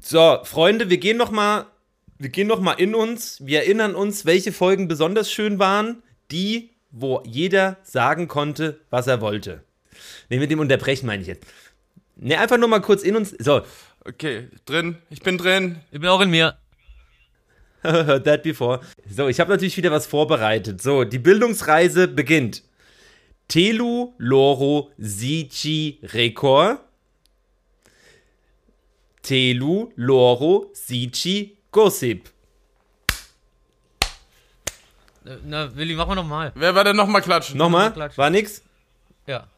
So, Freunde, wir gehen noch mal, wir gehen noch mal in uns. Wir erinnern uns, welche Folgen besonders schön waren. Die, wo jeder sagen konnte, was er wollte. Nee, mit dem Unterbrechen meine ich jetzt. Ne, einfach nur mal kurz in uns. So, Okay, drin. Ich bin drin. Ich bin auch in mir. heard that before. So, ich habe natürlich wieder was vorbereitet. So, die Bildungsreise beginnt. Telu Loro Sici Rekor. Telu Loro Sici Gossip. Na, Willi, mach mal nochmal. Wer war denn nochmal klatschen? Nochmal? Klatsch. War nix? Ja.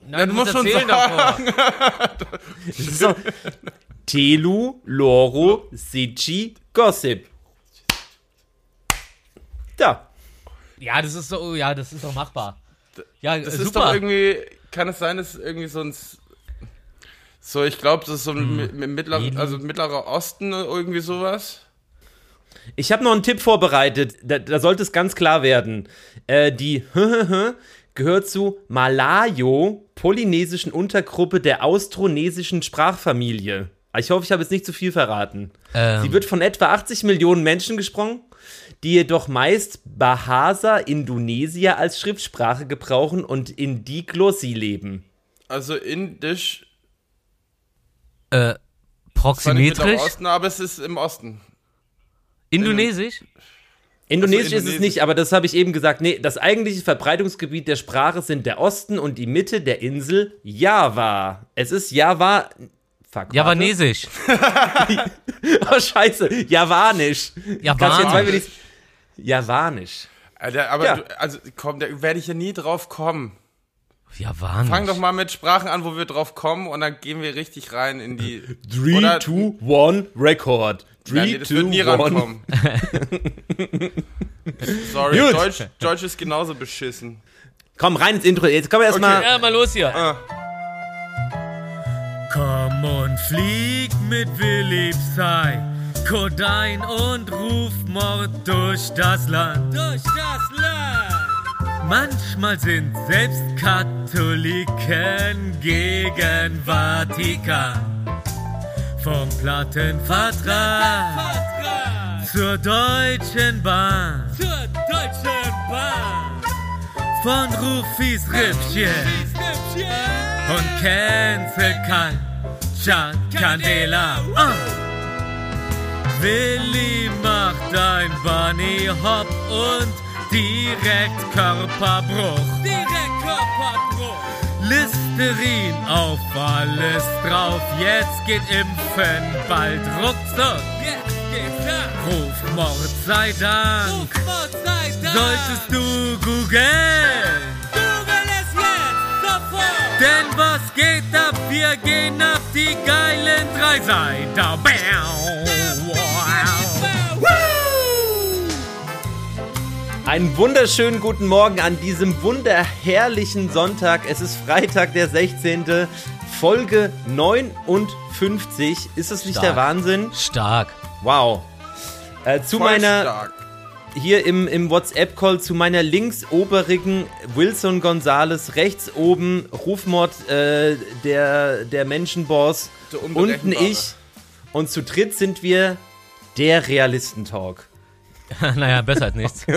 Ja, Nein, du musst schon erzählen sagen. davor. Telu Loro Sici Gossip. Da. Ja, das ist so, ja, das ist doch machbar. Ja, Das äh, ist super. doch irgendwie, kann es sein, dass irgendwie so ein, so, ich glaube, das ist so ein mi- mittler, also mittlerer Osten irgendwie sowas. Ich habe noch einen Tipp vorbereitet. Da, da sollte es ganz klar werden. Äh, die gehört zu Malayo-polynesischen Untergruppe der austronesischen Sprachfamilie. Ich hoffe, ich habe jetzt nicht zu viel verraten. Ähm. Sie wird von etwa 80 Millionen Menschen gesprochen, die jedoch meist Bahasa Indonesia als Schriftsprache gebrauchen und in Diglossi leben. Also indisch, äh, proximetrisch, Osten, aber es ist im Osten. indonesisch. Indonesisch ist es nicht, aber das habe ich eben gesagt. Nee, das eigentliche Verbreitungsgebiet der Sprache sind der Osten und die Mitte der Insel Java. Es ist Java. Fuck. Javanesisch. Oh, scheiße. Javanisch. Javanisch. Javanisch. Alter, aber Ja. du, also komm, da werde ich ja nie drauf kommen. Javanisch. Fang doch mal mit Sprachen an, wo wir drauf kommen und dann gehen wir richtig rein in die. 3, Oder- 2, 1, Record. 3, Ja, nee, das wird nie 2, 1. rankommen. Sorry, Gut. Deutsch, Deutsch ist genauso beschissen. Komm, rein ins Intro. Jetzt kommen wir erstmal. Okay. Ja, mal los hier. Ah. Komm und flieg mit Willi Psy, Kodein und Rufmord durch das Land. Durch das Land. Manchmal sind selbst Katholiken gegen Vatikan. Vom Plattenvertrag zur Deutschen Bahn. Zur Deutschen Bahn. Von Rufis Rippchen und Cancel Culture Candela. Ah. Willi macht ein Bunny Hop und direkt Körperbruch. Direkt Körperbruch. Listerin auf alles drauf. Jetzt geht Impfen bald ruckzuck. Jetzt geht's ab. Rufmord sei Dank. Rufmord sei Dank. Solltest du googeln. Google es jetzt sofort. Denn was geht ab? Wir gehen ab die geilen drei Seiter. Einen wunderschönen guten Morgen an diesem wunderherrlichen Sonntag. Es ist Freitag, der 16. Folge 59. Ist das nicht Stark. der Wahnsinn? Stark. Wow. Äh, zu Voll meiner, stark. hier im, im WhatsApp-Call, zu meiner linksoberigen Wilson Gonzales, rechts oben Rufmord, äh, der, der Menschenboss, unten ich. Und zu dritt sind wir der Realistentalk. naja, besser als nichts.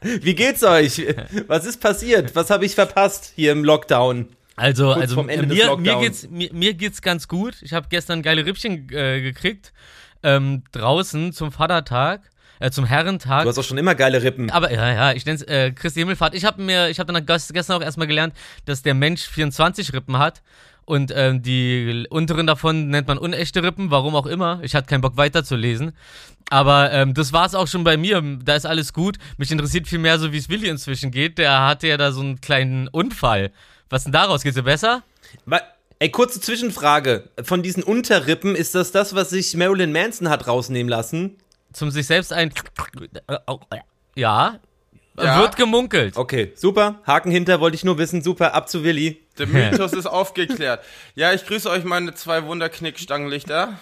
Wie geht's euch? Was ist passiert? Was habe ich verpasst hier im Lockdown? Also, Kurz also mir, mir, geht's, mir, mir geht's ganz gut. Ich habe gestern geile Rippchen äh, gekriegt. Ähm, draußen zum Vatertag, äh, zum Herrentag. Du hast auch schon immer geile Rippen. Aber ja, ja, ich nenne es äh, Christi Himmelfahrt. Ich habe mir, ich habe dann ges- gestern auch erstmal gelernt, dass der Mensch 24 Rippen hat. Und ähm, die unteren davon nennt man unechte Rippen, warum auch immer. Ich hatte keinen Bock weiterzulesen. Aber ähm, das war es auch schon bei mir. Da ist alles gut. Mich interessiert viel mehr so, wie es Willi inzwischen geht. Der hatte ja da so einen kleinen Unfall. Was denn daraus? Geht's dir besser? Wa- Ey, kurze Zwischenfrage. Von diesen Unterrippen, ist das das, was sich Marilyn Manson hat rausnehmen lassen? Zum sich selbst ein. Ja. Ja. Wird gemunkelt. Okay, super. Haken hinter, wollte ich nur wissen. Super, ab zu Willi. Der Mythos ist aufgeklärt. Ja, ich grüße euch meine zwei Wunderknickstangenlichter.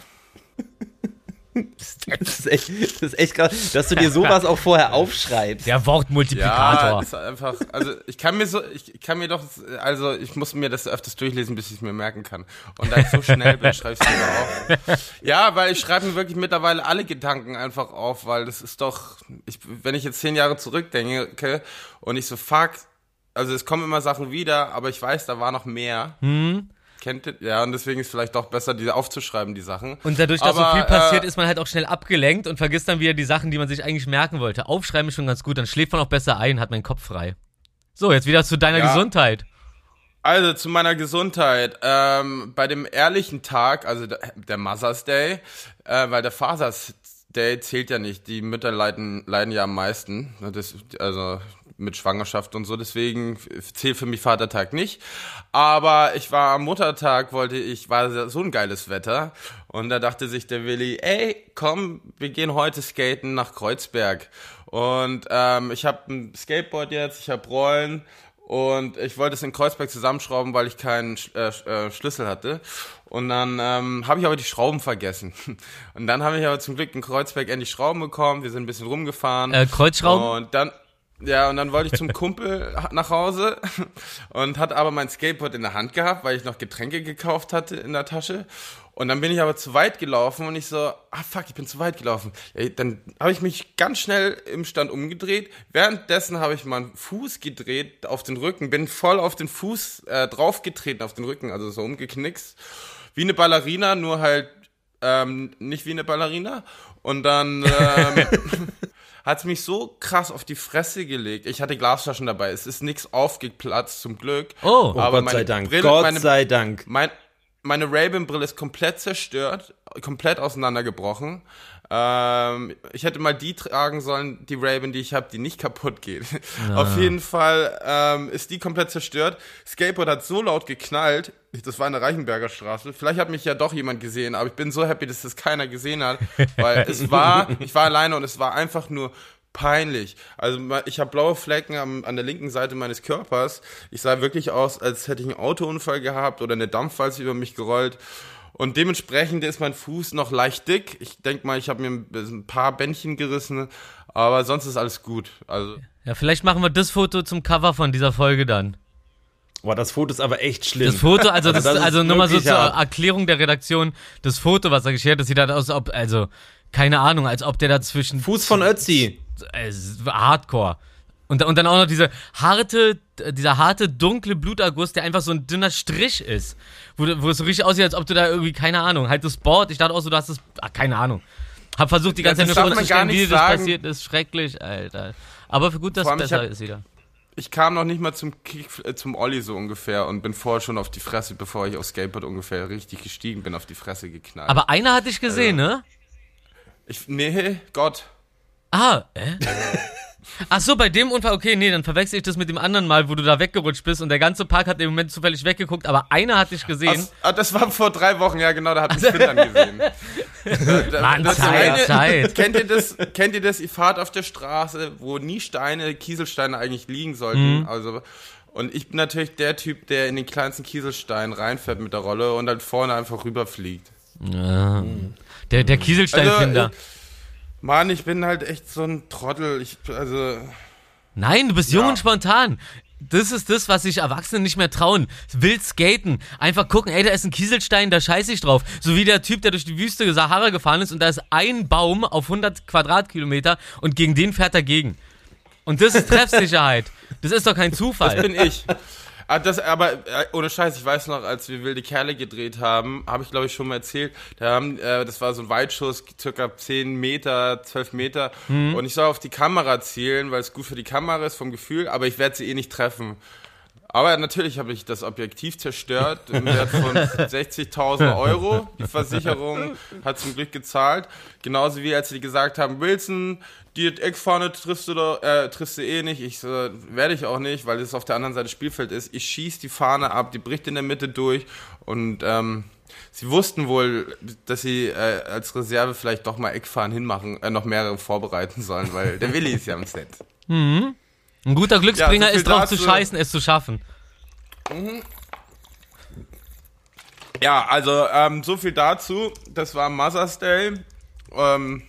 Das ist, echt, das ist echt krass, dass du dir sowas auch vorher aufschreibst. Der Ja, Wortmultiplikator. ist einfach, also ich kann mir so, ich kann mir doch, also ich muss mir das öfters durchlesen, bis ich es mir merken kann. Und da ich so schnell bin, schreibe ich es mir auf. Ja, weil ich schreibe mir wirklich mittlerweile alle Gedanken einfach auf, weil das ist doch, ich, wenn ich jetzt zehn Jahre zurückdenke und ich so, fuck, also es kommen immer Sachen wieder, aber ich weiß, da war noch mehr. Kennt ihr? Ja, und deswegen ist vielleicht doch besser, die aufzuschreiben, die Sachen. Und dadurch, dass Aber, so viel passiert, äh, ist man halt auch schnell abgelenkt und vergisst dann wieder die Sachen, die man sich eigentlich merken wollte. Aufschreiben ist schon ganz gut, dann schläft man auch besser ein, hat meinen Kopf frei. So, jetzt wieder zu deiner Ja. Gesundheit. Also zu meiner Gesundheit. Ähm, bei dem ehrlichen Tag, also der, Mother's Day, äh, weil der Father's Day zählt ja nicht. Die Mütter leiden, leiden ja am meisten. Das, also mit Schwangerschaft und so. Deswegen zählt für mich Vatertag nicht. Aber ich war am Muttertag, wollte ich, war so ein geiles Wetter. Und da dachte sich der Willi, ey, komm, wir gehen heute skaten nach Kreuzberg. Und ähm, ich habe ein Skateboard jetzt, ich habe Rollen. Und ich wollte es in Kreuzberg zusammenschrauben, weil ich keinen äh, äh, Schlüssel hatte. Und dann ähm, habe ich aber die Schrauben vergessen. Und dann habe ich aber zum Glück in Kreuzberg endlich Schrauben bekommen. Wir sind ein bisschen rumgefahren. Äh, Kreuzschrauben? Und dann, ja, und dann wollte ich zum Kumpel nach Hause und hatte aber mein Skateboard in der Hand gehabt, weil ich noch Getränke gekauft hatte in der Tasche. Und dann bin ich aber zu weit gelaufen und ich so, ah fuck, ich bin zu weit gelaufen. Dann habe ich mich ganz schnell im Stand umgedreht. Währenddessen habe ich meinen Fuß gedreht auf den Rücken, bin voll auf den Fuß äh, draufgetreten auf den Rücken, also so umgeknickst. Wie eine Ballerina, nur halt ähm, nicht wie eine Ballerina. Und dann ähm, hat es mich so krass auf die Fresse gelegt. Ich hatte Glasflaschen dabei. Es ist nichts aufgeplatzt, zum Glück. Oh. Oh, Aber Gott sei Dank. Brille- Gott meine- sei Dank. Mein, meine Ray-Ban-Brille ist komplett zerstört, komplett auseinandergebrochen. Ähm, ich hätte mal die tragen sollen, die Ray-Ban, die ich habe, die nicht kaputt geht. Auf jeden Fall ähm, ist die komplett zerstört. Skateboard hat so laut geknallt. Das war in der Reichenberger Straße. Vielleicht hat mich ja doch jemand gesehen, aber ich bin so happy, dass das keiner gesehen hat, weil es war, ich war alleine und es war einfach nur peinlich. Also ich habe blaue Flecken am, an der linken Seite meines Körpers. Ich sah wirklich aus, als hätte ich einen Autounfall gehabt oder eine Dampfwalze über mich gerollt. Und dementsprechend ist mein Fuß noch leicht dick. Ich denke mal, ich habe mir ein, paar Bändchen gerissen, aber sonst ist alles gut. Also Ja, vielleicht machen wir das Foto zum Cover von dieser Folge dann. Boah, das Foto ist aber echt schlimm. Das Foto, also das, das ist also nochmal so wirklich zur hart. Erklärung der Redaktion, das Foto, was er geschert hat, das sieht halt aus, als ob, also, keine Ahnung, als ob der da zwischen Fuß von Ötzi. äh, Hardcore. Und, und dann auch noch diese harte, dieser harte, dunkle Bluterguss, der einfach so ein dünner Strich ist. Wo, wo es so richtig aussieht, als ob du da irgendwie, keine Ahnung, halt das Board, ich dachte auch so, du hast das, ah, keine Ahnung. Hab versucht, die ganze Ja, Zeit nur vorzustellen, gar wie das passiert ist. Schrecklich, Alter. Aber für gut, dass es besser hab- ist wieder. ich kam noch nicht mal zum Kick, äh, zum Olli so ungefähr und bin vorher schon auf die Fresse, bevor ich aufs Skateboard ungefähr richtig gestiegen bin, auf die Fresse geknallt. Aber einer hatte ich gesehen, ne? ich, nee, Gott. Ah, äh? Ach so, bei dem Unfall, okay, nee, dann verwechsel ich das mit dem anderen Mal, wo du da weggerutscht bist und der ganze Park hat im Moment zufällig weggeguckt, aber einer hat dich gesehen. Ach, ah, das war vor drei Wochen, ja genau, da hat mich Finn dann gesehen. Mann, das Zeit, eine- Zeit. Kennt ihr das? Kennt ihr das? Ihr fahrt auf der Straße, wo nie Steine, Kieselsteine eigentlich liegen Mhm. sollten. Also und ich bin natürlich der Typ, der in den kleinsten Kieselstein reinfährt mit der Rolle und dann vorne einfach rüberfliegt. Ja. Der, der Kieselsteinfinder. Also, äh, Mann, ich bin halt echt so ein Trottel. Ich, also, Nein, du bist jung Ja. und spontan. Das ist das, was sich Erwachsene nicht mehr trauen. Wild skaten. Einfach gucken, ey, da ist ein Kieselstein, da scheiße ich drauf. So wie der Typ, der durch die Wüste Sahara gefahren ist und da ist ein Baum auf 100 Quadratkilometer und gegen den fährt er gegen. Und das ist Treffsicherheit. Das ist doch kein Zufall. bin ich. Ah, das, aber äh, ohne Scheiß, ich weiß noch, als wir wilde Kerle gedreht haben, habe ich glaube ich schon mal erzählt, da haben, äh, das war so ein Weitschuss, circa 10 Meter, 12 Meter und ich soll auf die Kamera zielen, weil es gut für die Kamera ist vom Gefühl, aber ich werde sie eh nicht treffen. Aber natürlich habe ich das Objektiv zerstört im Wert von 60.000 Euro. Die Versicherung hat zum Glück gezahlt. Genauso wie als sie gesagt haben, Wilson, die Eckfahne triffst du, doch, äh, triffst du eh nicht. Ich so, werde ich auch nicht, weil es auf der anderen Seite des Spielfeld ist. Ich schieß die Fahne ab, die bricht in der Mitte durch und ähm, sie wussten wohl, dass sie äh, als Reserve vielleicht doch mal Eckfahren hinmachen, äh, noch mehrere vorbereiten sollen, weil der Willi ist ja am Set. Ein guter Glücksbringer Ja, so ist drauf zu scheißen, es zu schaffen. Ja, also ähm, so viel dazu. Das war Mother's Day. Ähm,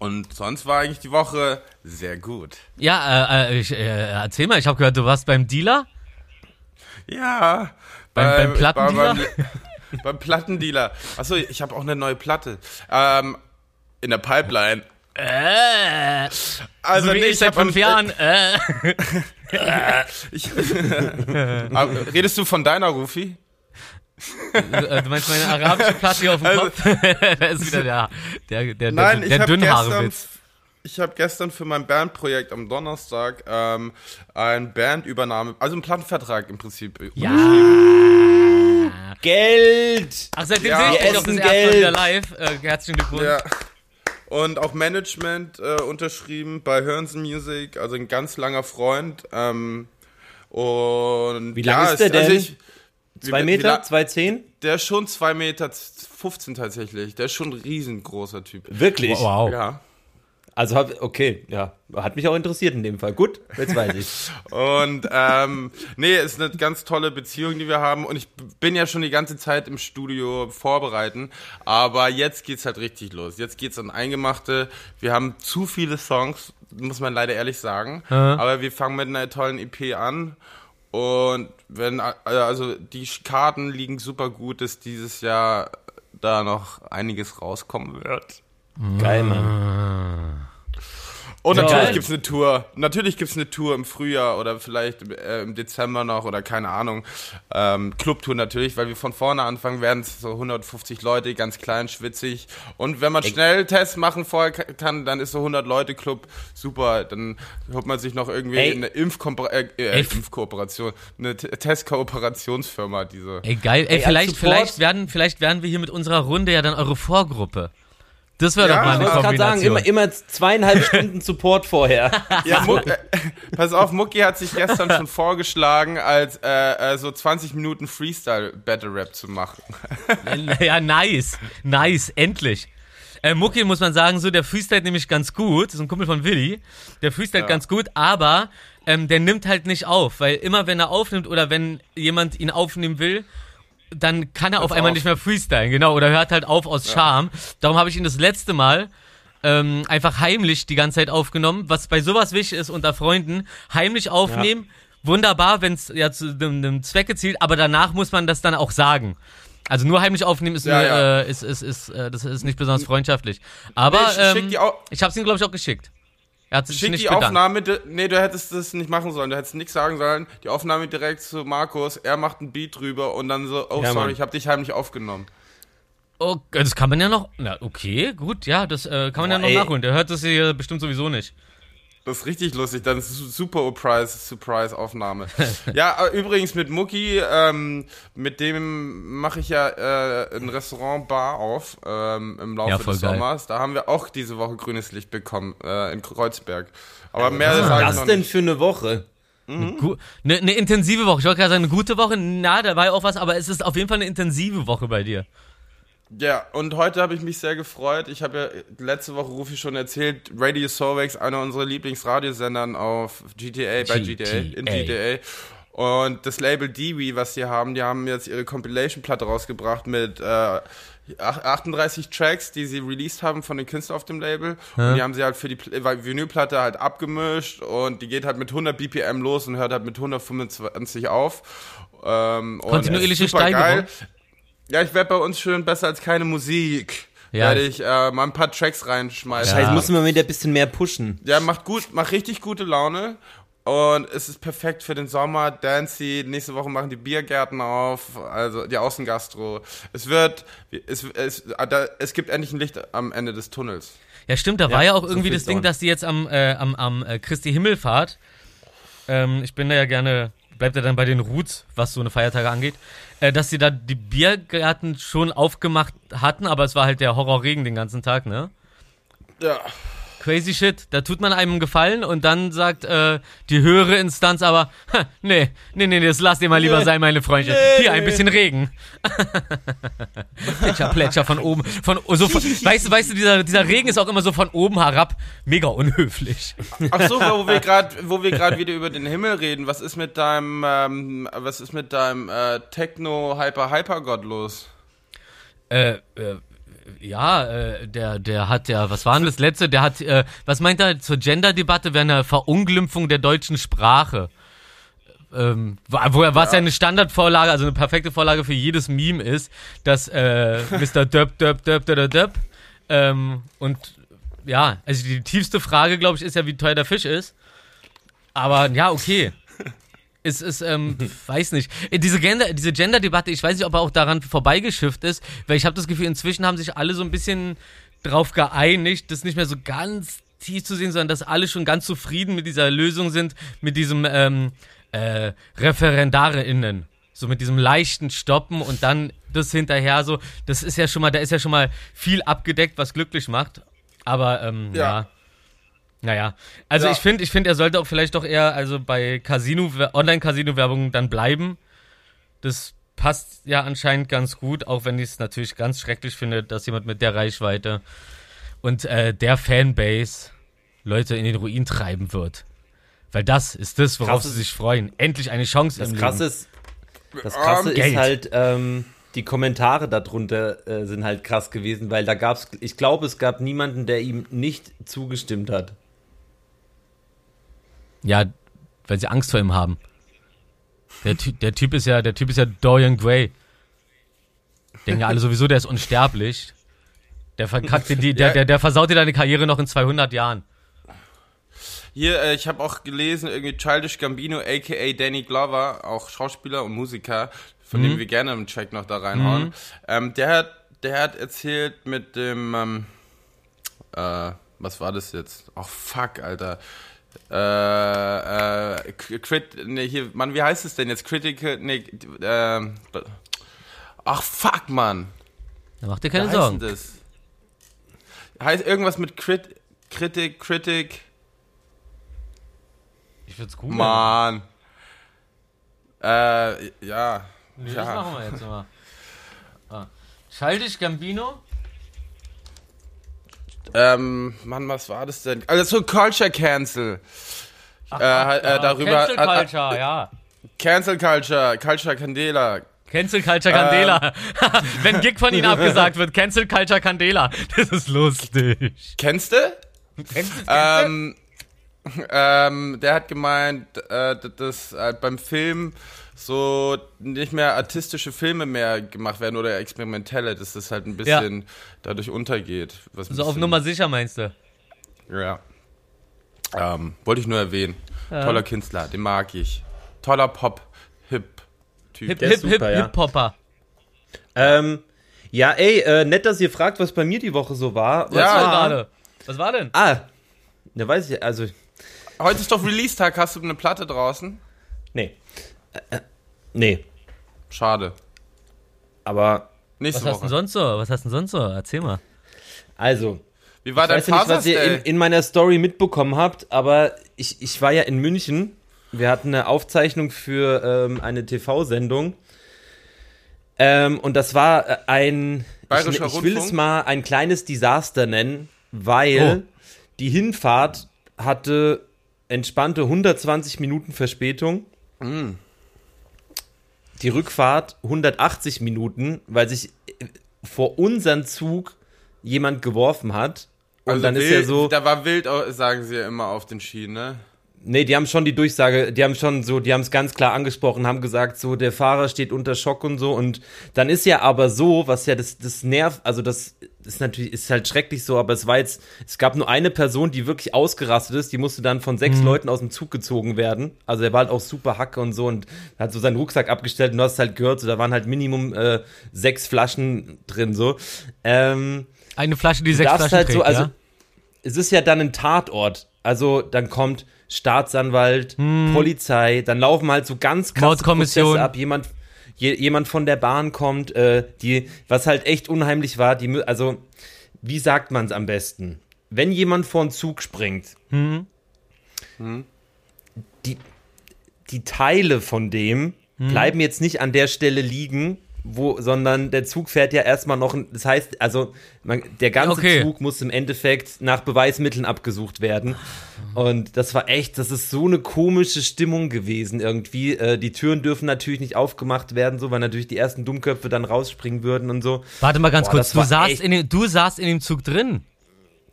und sonst war eigentlich die Woche sehr gut. Ja, äh, äh, ich, äh, erzähl mal, ich habe gehört, du warst beim Dealer. Ja. Beim- beim Plattendealer? Beim, beim Plattendealer. Achso, ich habe auch eine neue Platte. Ähm, in der Pipeline. Äh, Also so wie nee, ich seit fünf Jahren. Äh. Ich, Aber redest du von deiner Rufi? Äh, Du meinst meine arabische Platte hier auf dem Also- Kopf? da ist wieder der, der, der, Nein, der, ich der habe gestern, Dünnhaarewitz. ich habe gestern für mein Bandprojekt am Donnerstag ähm, ein Bandübernahme, also einen Plattenvertrag im Prinzip. Ja. Geld! Ach, seitdem Ja, sehe ich dich doch das essen erste Mal Geld. wieder live. Äh, herzlichen Glückwunsch. Ja. Und auch Management äh, unterschrieben bei Hörnsen Music, also ein ganz langer Freund. Ähm, und Wie lang ja, ist der also denn? ich- Zwei Meter? Zwei Zehn? Der ist schon 2 Meter 15 tatsächlich. Der ist schon ein riesengroßer Typ. Wirklich? Wow. Ja. Also, hab, okay, ja. Hat mich auch interessiert in dem Fall. Gut, jetzt weiß ich. Und ähm, nee, ist eine ganz tolle Beziehung, die wir haben. Und ich bin ja schon die ganze Zeit im Studio vorbereiten. Aber jetzt geht's halt richtig los. Jetzt geht's an Eingemachte. Wir haben zu viele Songs, muss man leider ehrlich sagen. Aber wir fangen mit einer tollen EP an. Und wenn, also die Karten liegen super gut, dass dieses Jahr da noch einiges rauskommen wird. Geil, Mann. Und Ja. natürlich gibt's eine Tour. Natürlich gibt's eine Tour im Frühjahr oder vielleicht äh, im Dezember noch oder keine Ahnung. Ähm, Clubtour natürlich, weil wir von vorne anfangen, werden es so 150 Leute, ganz klein, schwitzig. Und wenn man schnell Tests machen vorher ka- kann, dann ist so 100 Leute Club super. Dann holt man sich noch irgendwie Ey. eine Impfkompa äh, äh. Impfkooperation, eine Testkooperationsfirma, diese. Ey, geil. Ey, Ey, vielleicht, vielleicht, werden, vielleicht werden wir hier mit unserer Runde ja dann eure Vorgruppe. Das wäre Ja, doch mal eine Ich wollte gerade sagen, Kombination. immer, immer zweieinhalb Stunden Support vorher. Ja, Muck, äh, pass auf, Mucki hat sich gestern schon vorgeschlagen, als äh, äh, so 20 Minuten Freestyle Battle Rap zu machen. ja, nice. Nice, endlich. Äh, Mucki muss man sagen, so der freestylt nämlich ganz gut. Das ist ein Kumpel von Willi. Der freestylt Ja. ganz gut, aber ähm, der nimmt halt nicht auf, weil immer wenn er aufnimmt oder wenn jemand ihn aufnehmen will, dann kann er auf einmal auf. nicht mehr freestylen, genau, oder hört halt auf aus Scham. Darum habe ich ihn das letzte Mal ähm, einfach heimlich die ganze Zeit aufgenommen, was bei sowas wichtig ist unter Freunden, heimlich aufnehmen. Wunderbar, wenn es ja zu einem, Zweck gezielt, aber danach muss man das dann auch sagen. Also nur heimlich aufnehmen ist, Ja, nur, ja. Äh, ist, ist, ist, äh, das ist nicht besonders freundschaftlich. Aber Nee, schick ähm, ich habe es ihm glaube ich auch geschickt. Er hat sich Schick nicht die bedankt. Aufnahme, nee, du hättest das nicht machen sollen, du hättest nichts sagen sollen. Die Aufnahme direkt zu Markus, er macht ein Beat drüber und dann so, oh Ja, sorry, Mann. ich habe dich heimlich aufgenommen. Oh, das kann man ja noch. Na, okay, gut, ja, das äh, kann man ja Boah, noch ey. nachholen. Der hört das hier bestimmt sowieso nicht. Das ist richtig lustig, dann super Surprise, Surprise Aufnahme. ja, äh, übrigens mit Mucki, ähm, mit dem mache ich ja äh, ein Restaurant Bar auf ähm, im Laufe Ja, des geil. Sommers. Da haben wir auch diese Woche grünes Licht bekommen äh, in Kreuzberg. Aber mehr Was ist das noch denn nicht. für eine Woche? Eine ne intensive Woche. Ich wollte gerade sagen, eine gute Woche. Na, da war ja auch was, aber es ist auf jeden Fall eine intensive Woche bei dir. Ja, und heute habe ich mich sehr gefreut. Ich habe ja letzte Woche Rufi schon erzählt, Radio Solvex, einer unserer Lieblingsradiosendern auf GTA, bei GTA, in GTA. GTA. Und das Label Dewey, was die haben, die haben jetzt ihre Compilation-Platte rausgebracht mit äh, ach- 38 Tracks, die sie released haben von den Künstlern auf dem Label. Und die haben sie halt für die Pl- Vinylplatte halt abgemischt und die geht halt mit 100 BPM los und hört halt mit 125 auf. Ähm, Kontinuierliche Steigerung. Ja, ich werde bei uns schön besser als keine Musik. Ja. Werde ich äh, mal ein paar Tracks reinschmeißen. Scheiße, Ja. müssen wir wieder ein bisschen mehr pushen. Ja, macht gut, macht richtig gute Laune. Und es ist perfekt für den Sommer. Dancy, nächste Woche machen die Biergärten auf, also die Außengastro. Es wird, es, es, da, es gibt endlich ein Licht am Ende des Tunnels. Ja, stimmt, da war ja auch so irgendwie das Ding, dass die jetzt am, äh, am, am äh, Christi Himmelfahrt, ähm, ich bin da ja gerne, bleibt ja dann bei den Roots, was so eine Feiertage angeht, äh, dass sie da die Biergärten schon aufgemacht hatten, aber es war halt der Horrorregen den ganzen Tag, ne? Ja. Crazy shit, da tut man einem einen Gefallen und dann sagt äh, die höhere Instanz aber, "Ha, nee, nee, nee, das lasst ihr mal lieber Nee. sein, meine Freunde. Nee. Hier, ein bisschen Regen. Plätscher, Plätscher von oben. Von, so von, weißt du, weißt du, dieser, dieser Regen ist auch immer so von oben herab. Mega unhöflich. Ach so, wo wir gerade, wo wir gerade wieder über den Himmel reden. Was ist mit deinem, ähm, was ist mit deinem äh, Techno Hyper Hyper Gott los? Äh, äh, Ja, äh, der, der hat ja, was war denn das letzte? Der hat, äh, was meint er zur Gender-Debatte wäre eine Verunglimpfung der deutschen Sprache. Ähm, wo, was ja. eine Standardvorlage, also eine perfekte Vorlage für jedes Meme ist, dass äh, Mr. Döp, Döp, Döp, Döp, Döp, ähm, und ja, also die tiefste Frage, glaube ich, ist ja, wie teuer der Fisch ist. Aber ja, okay. Es ist, ähm, weiß nicht. Äh, diese Gender, diese Gender-Debatte, ich weiß nicht, ob er auch daran vorbeigeschifft ist, weil ich habe das Gefühl, inzwischen haben sich alle so ein bisschen drauf geeinigt, das nicht mehr so ganz tief zu sehen, sondern dass alle schon ganz zufrieden mit dieser Lösung sind, mit diesem ähm, äh, ReferendarInnen. So mit diesem leichten Stoppen und dann das hinterher so. Das ist ja schon mal, da ist ja schon mal viel abgedeckt, was glücklich macht. Aber ähm, ja. ja. Naja, also ja. ich finde, ich finde, er sollte auch vielleicht doch eher also bei Casino, Online-Casino-Werbung dann bleiben. Das passt ja anscheinend ganz gut, auch wenn ich es natürlich ganz schrecklich finde, dass jemand mit der Reichweite und äh, der Fanbase Leute in den Ruin treiben wird. Weil das ist das, worauf sie sich freuen. Endlich eine Chance das im krasse Leben. Ist, das Krasse ist halt, ähm, die Kommentare darunter äh, sind halt krass gewesen, weil da gab es, ich glaube, es gab niemanden, der ihm nicht zugestimmt hat. Ja, weil sie Angst vor ihm haben. Der, der Typ ist ja, der Typ ist ja Dorian Gray. Denken ja alle sowieso, der ist unsterblich. Der verkackt die, der, der, der versaut dir deine Karriere noch in 200 Jahren. Hier, äh, ich habe auch gelesen, irgendwie Childish Gambino, aka Danny Glover, auch Schauspieler und Musiker, von mhm. dem wir gerne einen Track noch da reinhauen. Mhm. Ähm, der hat, der hat erzählt mit dem, ähm, äh, was war das jetzt? Ach, oh, fuck, Alter. Äh, äh, Crit, nee, hier, Mann, wie heißt es denn jetzt? Critical, nee, äh, ach, fuck, Mann. Da macht dir keine wie Sorgen. Das? Heißt irgendwas mit Crit, Kritik, Kritik. Ich würde es googeln. Mann. Äh, ja. Nee, ja. das machen wir jetzt mal. Ah. Childish Gambino? Ähm, Mann, was war das denn? Also so Culture Cancel. Ach, äh, äh, darüber. Cancel Culture, äh, ja. Cancel Culture, Culture Candela. Cancel Culture Candela. Ähm. Wenn Gig von Ihnen abgesagt wird, Cancel Culture Candela. Das ist lustig. Kennst du? Kennst du? Ähm, ähm, der hat gemeint, äh, dass äh, beim Film so nicht mehr artistische Filme mehr gemacht werden oder experimentelle, dass das halt ein bisschen ja. dadurch untergeht. Was so auf Nummer sicher meinst du? Ja. Ähm, wollte ich nur erwähnen. Ja. Toller Künstler, den mag ich. Toller Pop-Hip-Typ. Hip, Hip, Hip, ja. Ähm, ja, ey, äh, nett, dass ihr fragt, was bei mir die Woche so war. Was ja. war gerade? Was war denn? Ah, da weiß ich, also. Heute ist doch Release-Tag, hast du eine Platte draußen? Nee. Äh, nee. Schade. Aber. Nächste was Woche. hast du sonst so? Was hast du sonst so? Erzähl mal. Also. Wie war dein Ich weiß nicht, was ihr in, in, meiner Story mitbekommen habt, aber ich, ich war ja in München. Wir hatten eine Aufzeichnung für ähm, eine TV-Sendung. Ähm, und das war äh, ein. Ich, ich, will es mal ein kleines Desaster nennen, weil oh. die Hinfahrt hatte entspannte 120 Minuten Verspätung. Mm. Die Rückfahrt 180 Minuten, weil sich vor unseren Zug jemand geworfen hat. Und also dann wild, ist ja so. Da war wild, sagen sie ja immer auf den Schienen, ne? Nee, die haben schon die Durchsage, die haben schon so, die haben es ganz klar angesprochen, haben gesagt, so, der Fahrer steht unter Schock und so. Und dann ist ja aber so, was ja das, das nervt, also das ist natürlich, ist halt schrecklich so, aber es war jetzt, es gab nur eine Person, die wirklich ausgerastet ist, die musste dann von sechs mhm. Leuten aus dem Zug gezogen werden. Also er war halt auch super Hacke und so und hat so seinen Rucksack abgestellt und du hast halt gehört, so, da waren halt Minimum äh, sechs Flaschen drin, so. Ähm, eine Flasche, die sechs Flaschen halt trägt, so, also, ja? Es ist ja dann ein Tatort. Also dann kommt Staatsanwalt, hm. Polizei, dann laufen halt so ganz krasse Prozesse ab. Jemand, je, jemand von der Bahn kommt, äh, die, was halt echt unheimlich war, die, also, wie sagt man es am besten? Wenn jemand vor einen Zug springt, hm. Hm. Die, die Teile von dem hm. bleiben jetzt nicht an der Stelle liegen, wo, sondern der Zug fährt ja erstmal noch, das heißt, also man, der ganze Okay. Zug muss im Endeffekt nach Beweismitteln abgesucht werden. Und das war echt, das ist so eine komische Stimmung gewesen irgendwie. Äh, die Türen dürfen natürlich nicht aufgemacht werden, so, weil natürlich die ersten Dummköpfe dann rausspringen würden und so. Warte mal ganz Boah, kurz, du saßt, in dem, du saßt in dem Zug drin.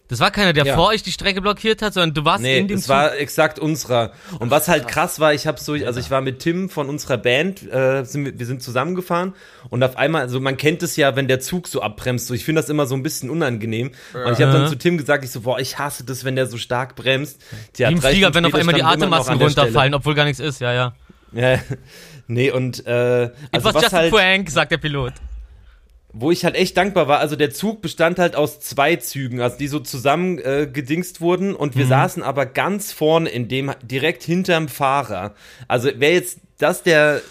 Das war keiner, der Ja. vor euch die Strecke blockiert hat, sondern du warst Nee, in dem es Zug. war exakt unserer. Und was halt krass war, ich habe so, also ich war mit Tim von unserer Band, äh, sind wir, wir sind zusammengefahren und auf einmal, also man kennt es ja, wenn der Zug so abbremst, so ich finde das immer so ein bisschen unangenehm. Und ich habe dann zu Tim gesagt, ich so, boah, ich hasse das, wenn der so stark bremst. Tja, Wie im Flieger, wenn auf einmal die Stelle. runterfallen, obwohl gar nichts ist, ja, ja. Ja, nee, und äh, It also was was just halt, a prank, sagt der Pilot. Wo ich halt echt dankbar war, also der Zug bestand halt aus zwei Zügen, also die so zusammen äh, gedingst wurden und Mhm. wir saßen aber ganz vorne in dem, direkt hinterm Fahrer. Also wäre jetzt das der,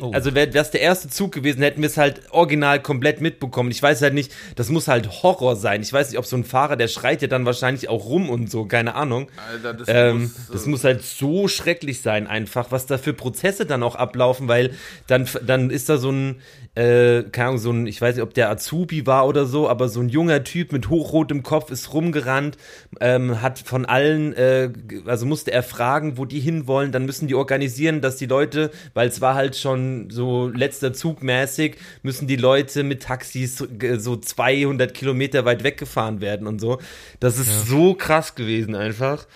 Oh. also wäre das der erste Zug gewesen, hätten wir es halt original komplett mitbekommen. Ich weiß halt nicht, das muss halt Horror sein. Ich weiß nicht, ob so ein Fahrer, der schreit ja dann wahrscheinlich auch rum und so, keine Ahnung. Alter, das Ähm, muss, das muss halt so schrecklich sein, einfach, was da für Prozesse dann auch ablaufen, weil dann, dann ist da so ein, äh, keine Ahnung, so ein, ich weiß nicht, ob der Azubi war oder so, aber so ein junger Typ mit hochrotem Kopf ist rumgerannt, ähm, hat von allen, äh, also musste er fragen, wo die hinwollen, dann müssen die organisieren, dass die Leute, weil es war halt schon so letzter Zug mäßig, müssen die Leute mit Taxis so- g- so 200 Kilometer weit weggefahren werden und so. Das ist so krass gewesen einfach.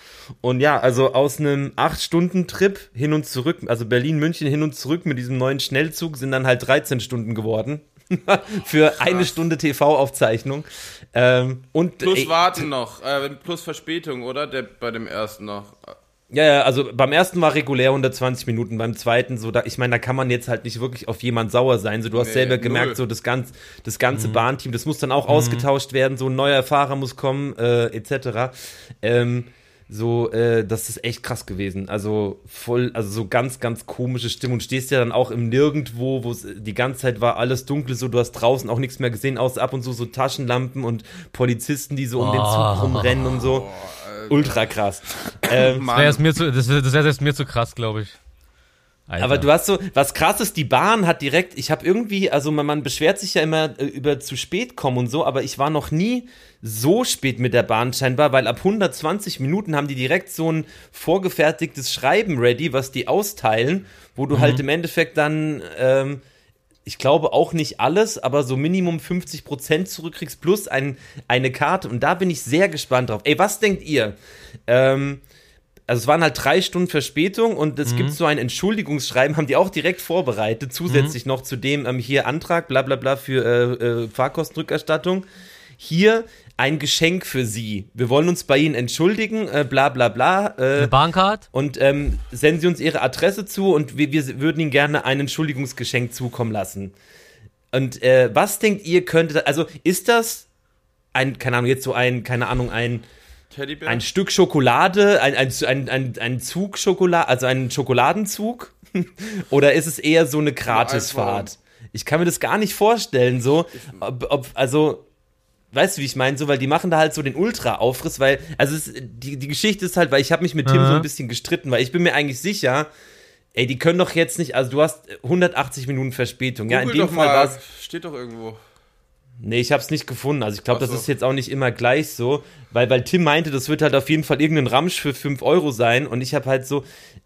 Und ja, also aus einem 8-Stunden-Trip hin und zurück, also Berlin-München hin und zurück mit diesem neuen Schnellzug sind dann halt 13 Stunden geworden. Für eine Stunde TV-Aufzeichnung. Ähm, und Plus ey, warten noch, äh, plus Verspätung, oder? Der, bei dem ersten noch. Ja, ja, also beim ersten war regulär 120 Minuten, beim zweiten so, da, ich meine, da kann man jetzt halt nicht wirklich auf jemand sauer sein. So, du hast Nee, selber null. gemerkt, so das, ganz, das ganze Bahnteam, das muss dann auch ausgetauscht werden, so ein neuer Fahrer muss kommen, äh, etc. Ähm, so, äh, das ist echt krass gewesen. Also voll, also so ganz, ganz komische Stimmung. Stehst ja dann auch im Nirgendwo, wo es die ganze Zeit war alles dunkel, so du hast draußen auch nichts mehr gesehen, außer ab und zu so Taschenlampen und Polizisten, die so um den Zug rumrennen und so. Ultra krass. Ähm. Das wäre mir zu, das wär, das wär selbst mir zu krass, glaube ich. Alter. Aber du hast so, was krass ist, die Bahn hat direkt, ich habe irgendwie, also man, man beschwert sich ja immer äh, über zu spät kommen und so, aber ich war noch nie so spät mit der Bahn scheinbar, weil ab 120 Minuten haben die direkt so ein vorgefertigtes Schreiben ready, was die austeilen, wo du halt im Endeffekt dann, ähm, ich glaube auch nicht alles, aber so Minimum 50 Prozent zurückkriegst plus ein, eine Karte und da bin ich sehr gespannt drauf. Ey, was denkt ihr? Ähm, also es waren halt drei Stunden Verspätung und es gibt so ein Entschuldigungsschreiben, haben die auch direkt vorbereitet, zusätzlich noch zu dem ähm, hier Antrag, bla bla bla für äh, äh, Fahrkostenrückerstattung. Hier ein Geschenk für Sie. Wir wollen uns bei Ihnen entschuldigen, äh, bla bla bla. Äh, Eine Bahncard? und ähm, senden Sie uns Ihre Adresse zu und wir, wir würden Ihnen gerne ein Entschuldigungsgeschenk zukommen lassen. Und äh, was denkt ihr könnte, also ist das ein, keine Ahnung, jetzt so ein, keine Ahnung, ein, Teddybär? ein Stück Schokolade, ein, ein, ein, ein, ein Zug Schokolade, also ein Schokoladenzug? Oder ist es eher so eine Gratisfahrt? Ich kann mir das gar nicht vorstellen, so, ob, ob also, weißt du, wie ich meine, so, weil die machen da halt so den Ultra-Aufriss, weil, also es, die, die Geschichte ist halt, weil ich habe mich mit Tim Aha. so ein bisschen gestritten, weil ich bin mir eigentlich sicher, ey, die können doch jetzt nicht, also du hast 180 Minuten Verspätung, ja, in Google dem Fall war Steht doch irgendwo. Nee, ich habe es nicht gefunden. Also ich glaube, Ach das so. ist jetzt auch nicht immer gleich so, weil, weil Tim meinte, das wird halt auf jeden Fall irgendein Ramsch für 5 Euro sein und ich habe halt so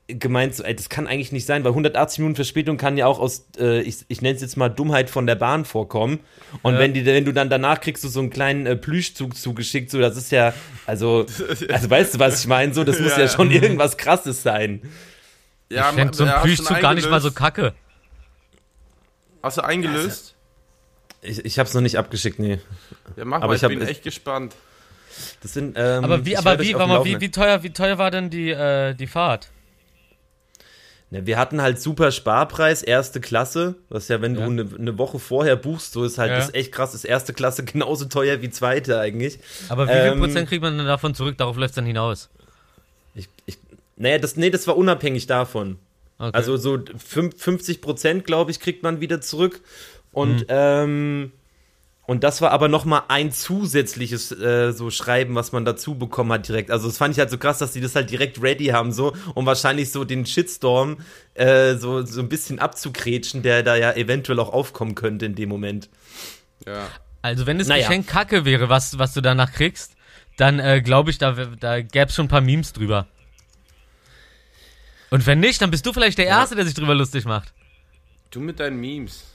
gemeint, so, ey, das kann eigentlich nicht sein, weil 180 Minuten Verspätung kann ja auch aus, äh, ich, ich nenne es jetzt mal Dummheit von der Bahn vorkommen und Ja. wenn, die, wenn du dann danach kriegst du so einen kleinen äh, Plüschzug zugeschickt, so das ist ja, also, also weißt du, was ich meine, so, das muss ja, Ja. schon irgendwas Krasses sein. Ja, Ich fände so ein ja, hast du Plüschzug gar nicht mal so kacke. Hast du eingelöst? Ich, ich habe es noch nicht abgeschickt, nee. Ja, mach Aber mal, ich ich, hab- bin echt gespannt. Das sind, ähm, Aber wie, aber wie, mal, wie, wie teuer, wie teuer war denn die, äh, die Fahrt? Ne, wir hatten halt super Sparpreis, erste Klasse, was ja, wenn Ja. du eine ne Woche vorher buchst, so ist halt Ja. das echt krass, ist erste Klasse genauso teuer wie zweite eigentlich. Aber wie viel Ähm, Prozent kriegt man denn davon zurück? Darauf läuft es dann hinaus. Ich, ich, naja, das, nee, das war unabhängig davon. Okay. Also so fünf- 50 Prozent, glaube ich, kriegt man wieder zurück. Mhm. Und, ähm, Und das war aber noch mal ein zusätzliches äh, so Schreiben, was man dazu bekommen hat direkt. Also das fand ich halt so krass, dass die das halt direkt ready haben so und wahrscheinlich so den Shitstorm äh, so so ein bisschen abzukretschen, der da ja eventuell auch aufkommen könnte in dem Moment. Ja. Also wenn das Naja. Geschenk Kacke wäre, was, was du danach kriegst, dann äh, glaube ich, da, da gäbe es schon ein paar Memes drüber. Und wenn nicht, dann bist du vielleicht der Erste, der sich drüber lustig macht. Du mit deinen Memes.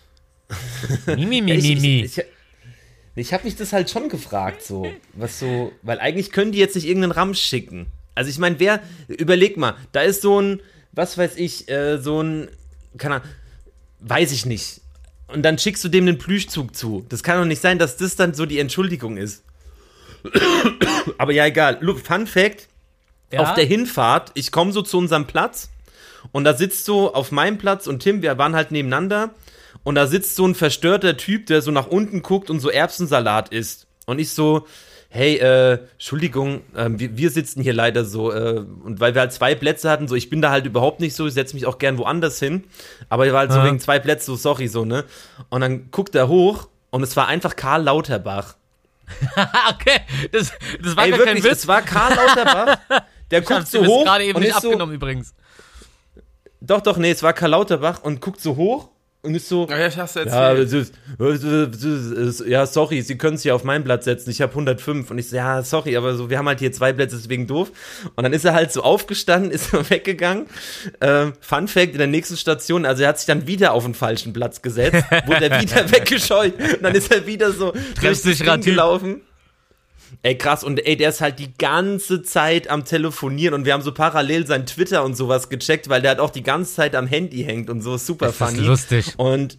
Mimi, mi, ich mi, mi. ich, ich, ich habe mich das halt schon gefragt, so, was so, weil eigentlich können die jetzt nicht irgendeinen Ramsch schicken. Also ich meine, wer, überleg mal, da ist so ein, was weiß ich, äh, so ein, keine Ahnung, weiß ich nicht. Und dann schickst du dem einen Plüschzug zu. Das kann doch nicht sein, dass das dann so die Entschuldigung ist. Aber ja, egal. Look, Fun Fact, Ja? auf der Hinfahrt, ich komme so zu unserem Platz und da sitzt so auf meinem Platz und Tim, wir waren halt nebeneinander und da sitzt so ein verstörter Typ, der so nach unten guckt und so Erbsensalat isst. Und ich so, hey, äh, Entschuldigung, ähm, wir, wir sitzen hier leider so äh, und weil wir halt zwei Plätze hatten, so ich bin da halt überhaupt nicht so, ich setze mich auch gern woanders hin, aber ich war halt so Ja. wegen zwei Plätze, so sorry, so, ne? Und dann guckt er hoch und es war einfach Karl Lauterbach. okay, das, das war Ey, wirklich, kein Witz. es war Karl Lauterbach, der Ich guckt so hoch gerade eben und nicht ist so, abgenommen übrigens. Doch, doch, nee, es war Karl Lauterbach und guckt so hoch und ist so. Ja, ich hast du Ja, es ist- ja, sorry, Sie können sich auf meinen Platz setzen. Ich habe 105 und ich so, ja, sorry, aber so, wir haben halt hier zwei Plätze, deswegen doof. Und dann ist er halt so aufgestanden, ist weggegangen. Ähm, Fun Fact: In der nächsten Station, also er hat sich dann wieder auf den falschen Platz gesetzt, wurde er wieder weggescheut. Und dann ist er wieder so durch Ding Typ. gelaufen. Ey, krass, und ey, der ist halt die ganze Zeit am Telefonieren und wir haben so parallel sein Twitter und sowas gecheckt, weil der halt auch die ganze Zeit am Handy hängt und so, super Das ist funny. lustig. Und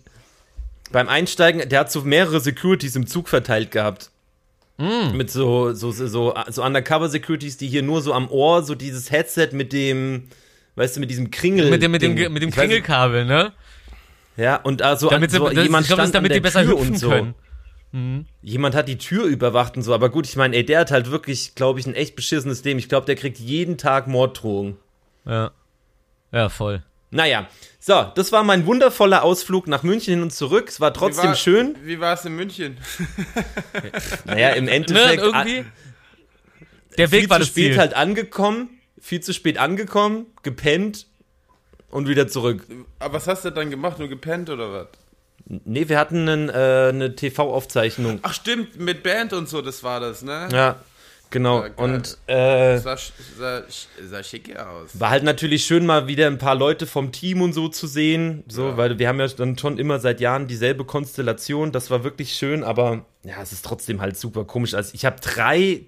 beim Einsteigen, der hat so mehrere Securities im Zug verteilt gehabt. Mm. Mit so, so, so, so, so Undercover-Securities, die hier nur so am Ohr, so dieses Headset mit dem, weißt du, mit diesem Kringel. Mit dem, mit dem, Ding. mit dem Ich. Kringelkabel, ne? Ja, und also Damit sie, so, das, jemand ich das ist stand damit die besser Tür hüpfen und so. können. Jemand hat die Tür überwacht und so, aber gut, ich meine, ey, der hat halt wirklich, glaube ich, ein echt beschissenes Leben. Ich glaube, der kriegt jeden Tag Morddrohungen. Ja. Ja, voll. Naja, so, das war mein wundervoller Ausflug nach München hin und zurück. Es war Wie trotzdem war- schön. Wie war es in München? Naja, im Ne, Endeffekt irgendwie. Der viel Weg war zu das spät Ziel. halt angekommen, viel zu spät angekommen, gepennt und wieder zurück. Aber was hast du dann gemacht? Nur gepennt oder was? Nee, wir hatten einen, äh, eine TV-Aufzeichnung. Ach stimmt, mit Band und so, das war das, ne? Ja, genau. Ja, und äh, Sah, sah, sah schick aus. war halt natürlich schön, mal wieder ein paar Leute vom Team und so zu sehen. So, Ja. weil wir haben ja dann schon immer seit Jahren dieselbe Konstellation. Das war wirklich schön, aber ja, es ist trotzdem halt super komisch. Also ich habe drei,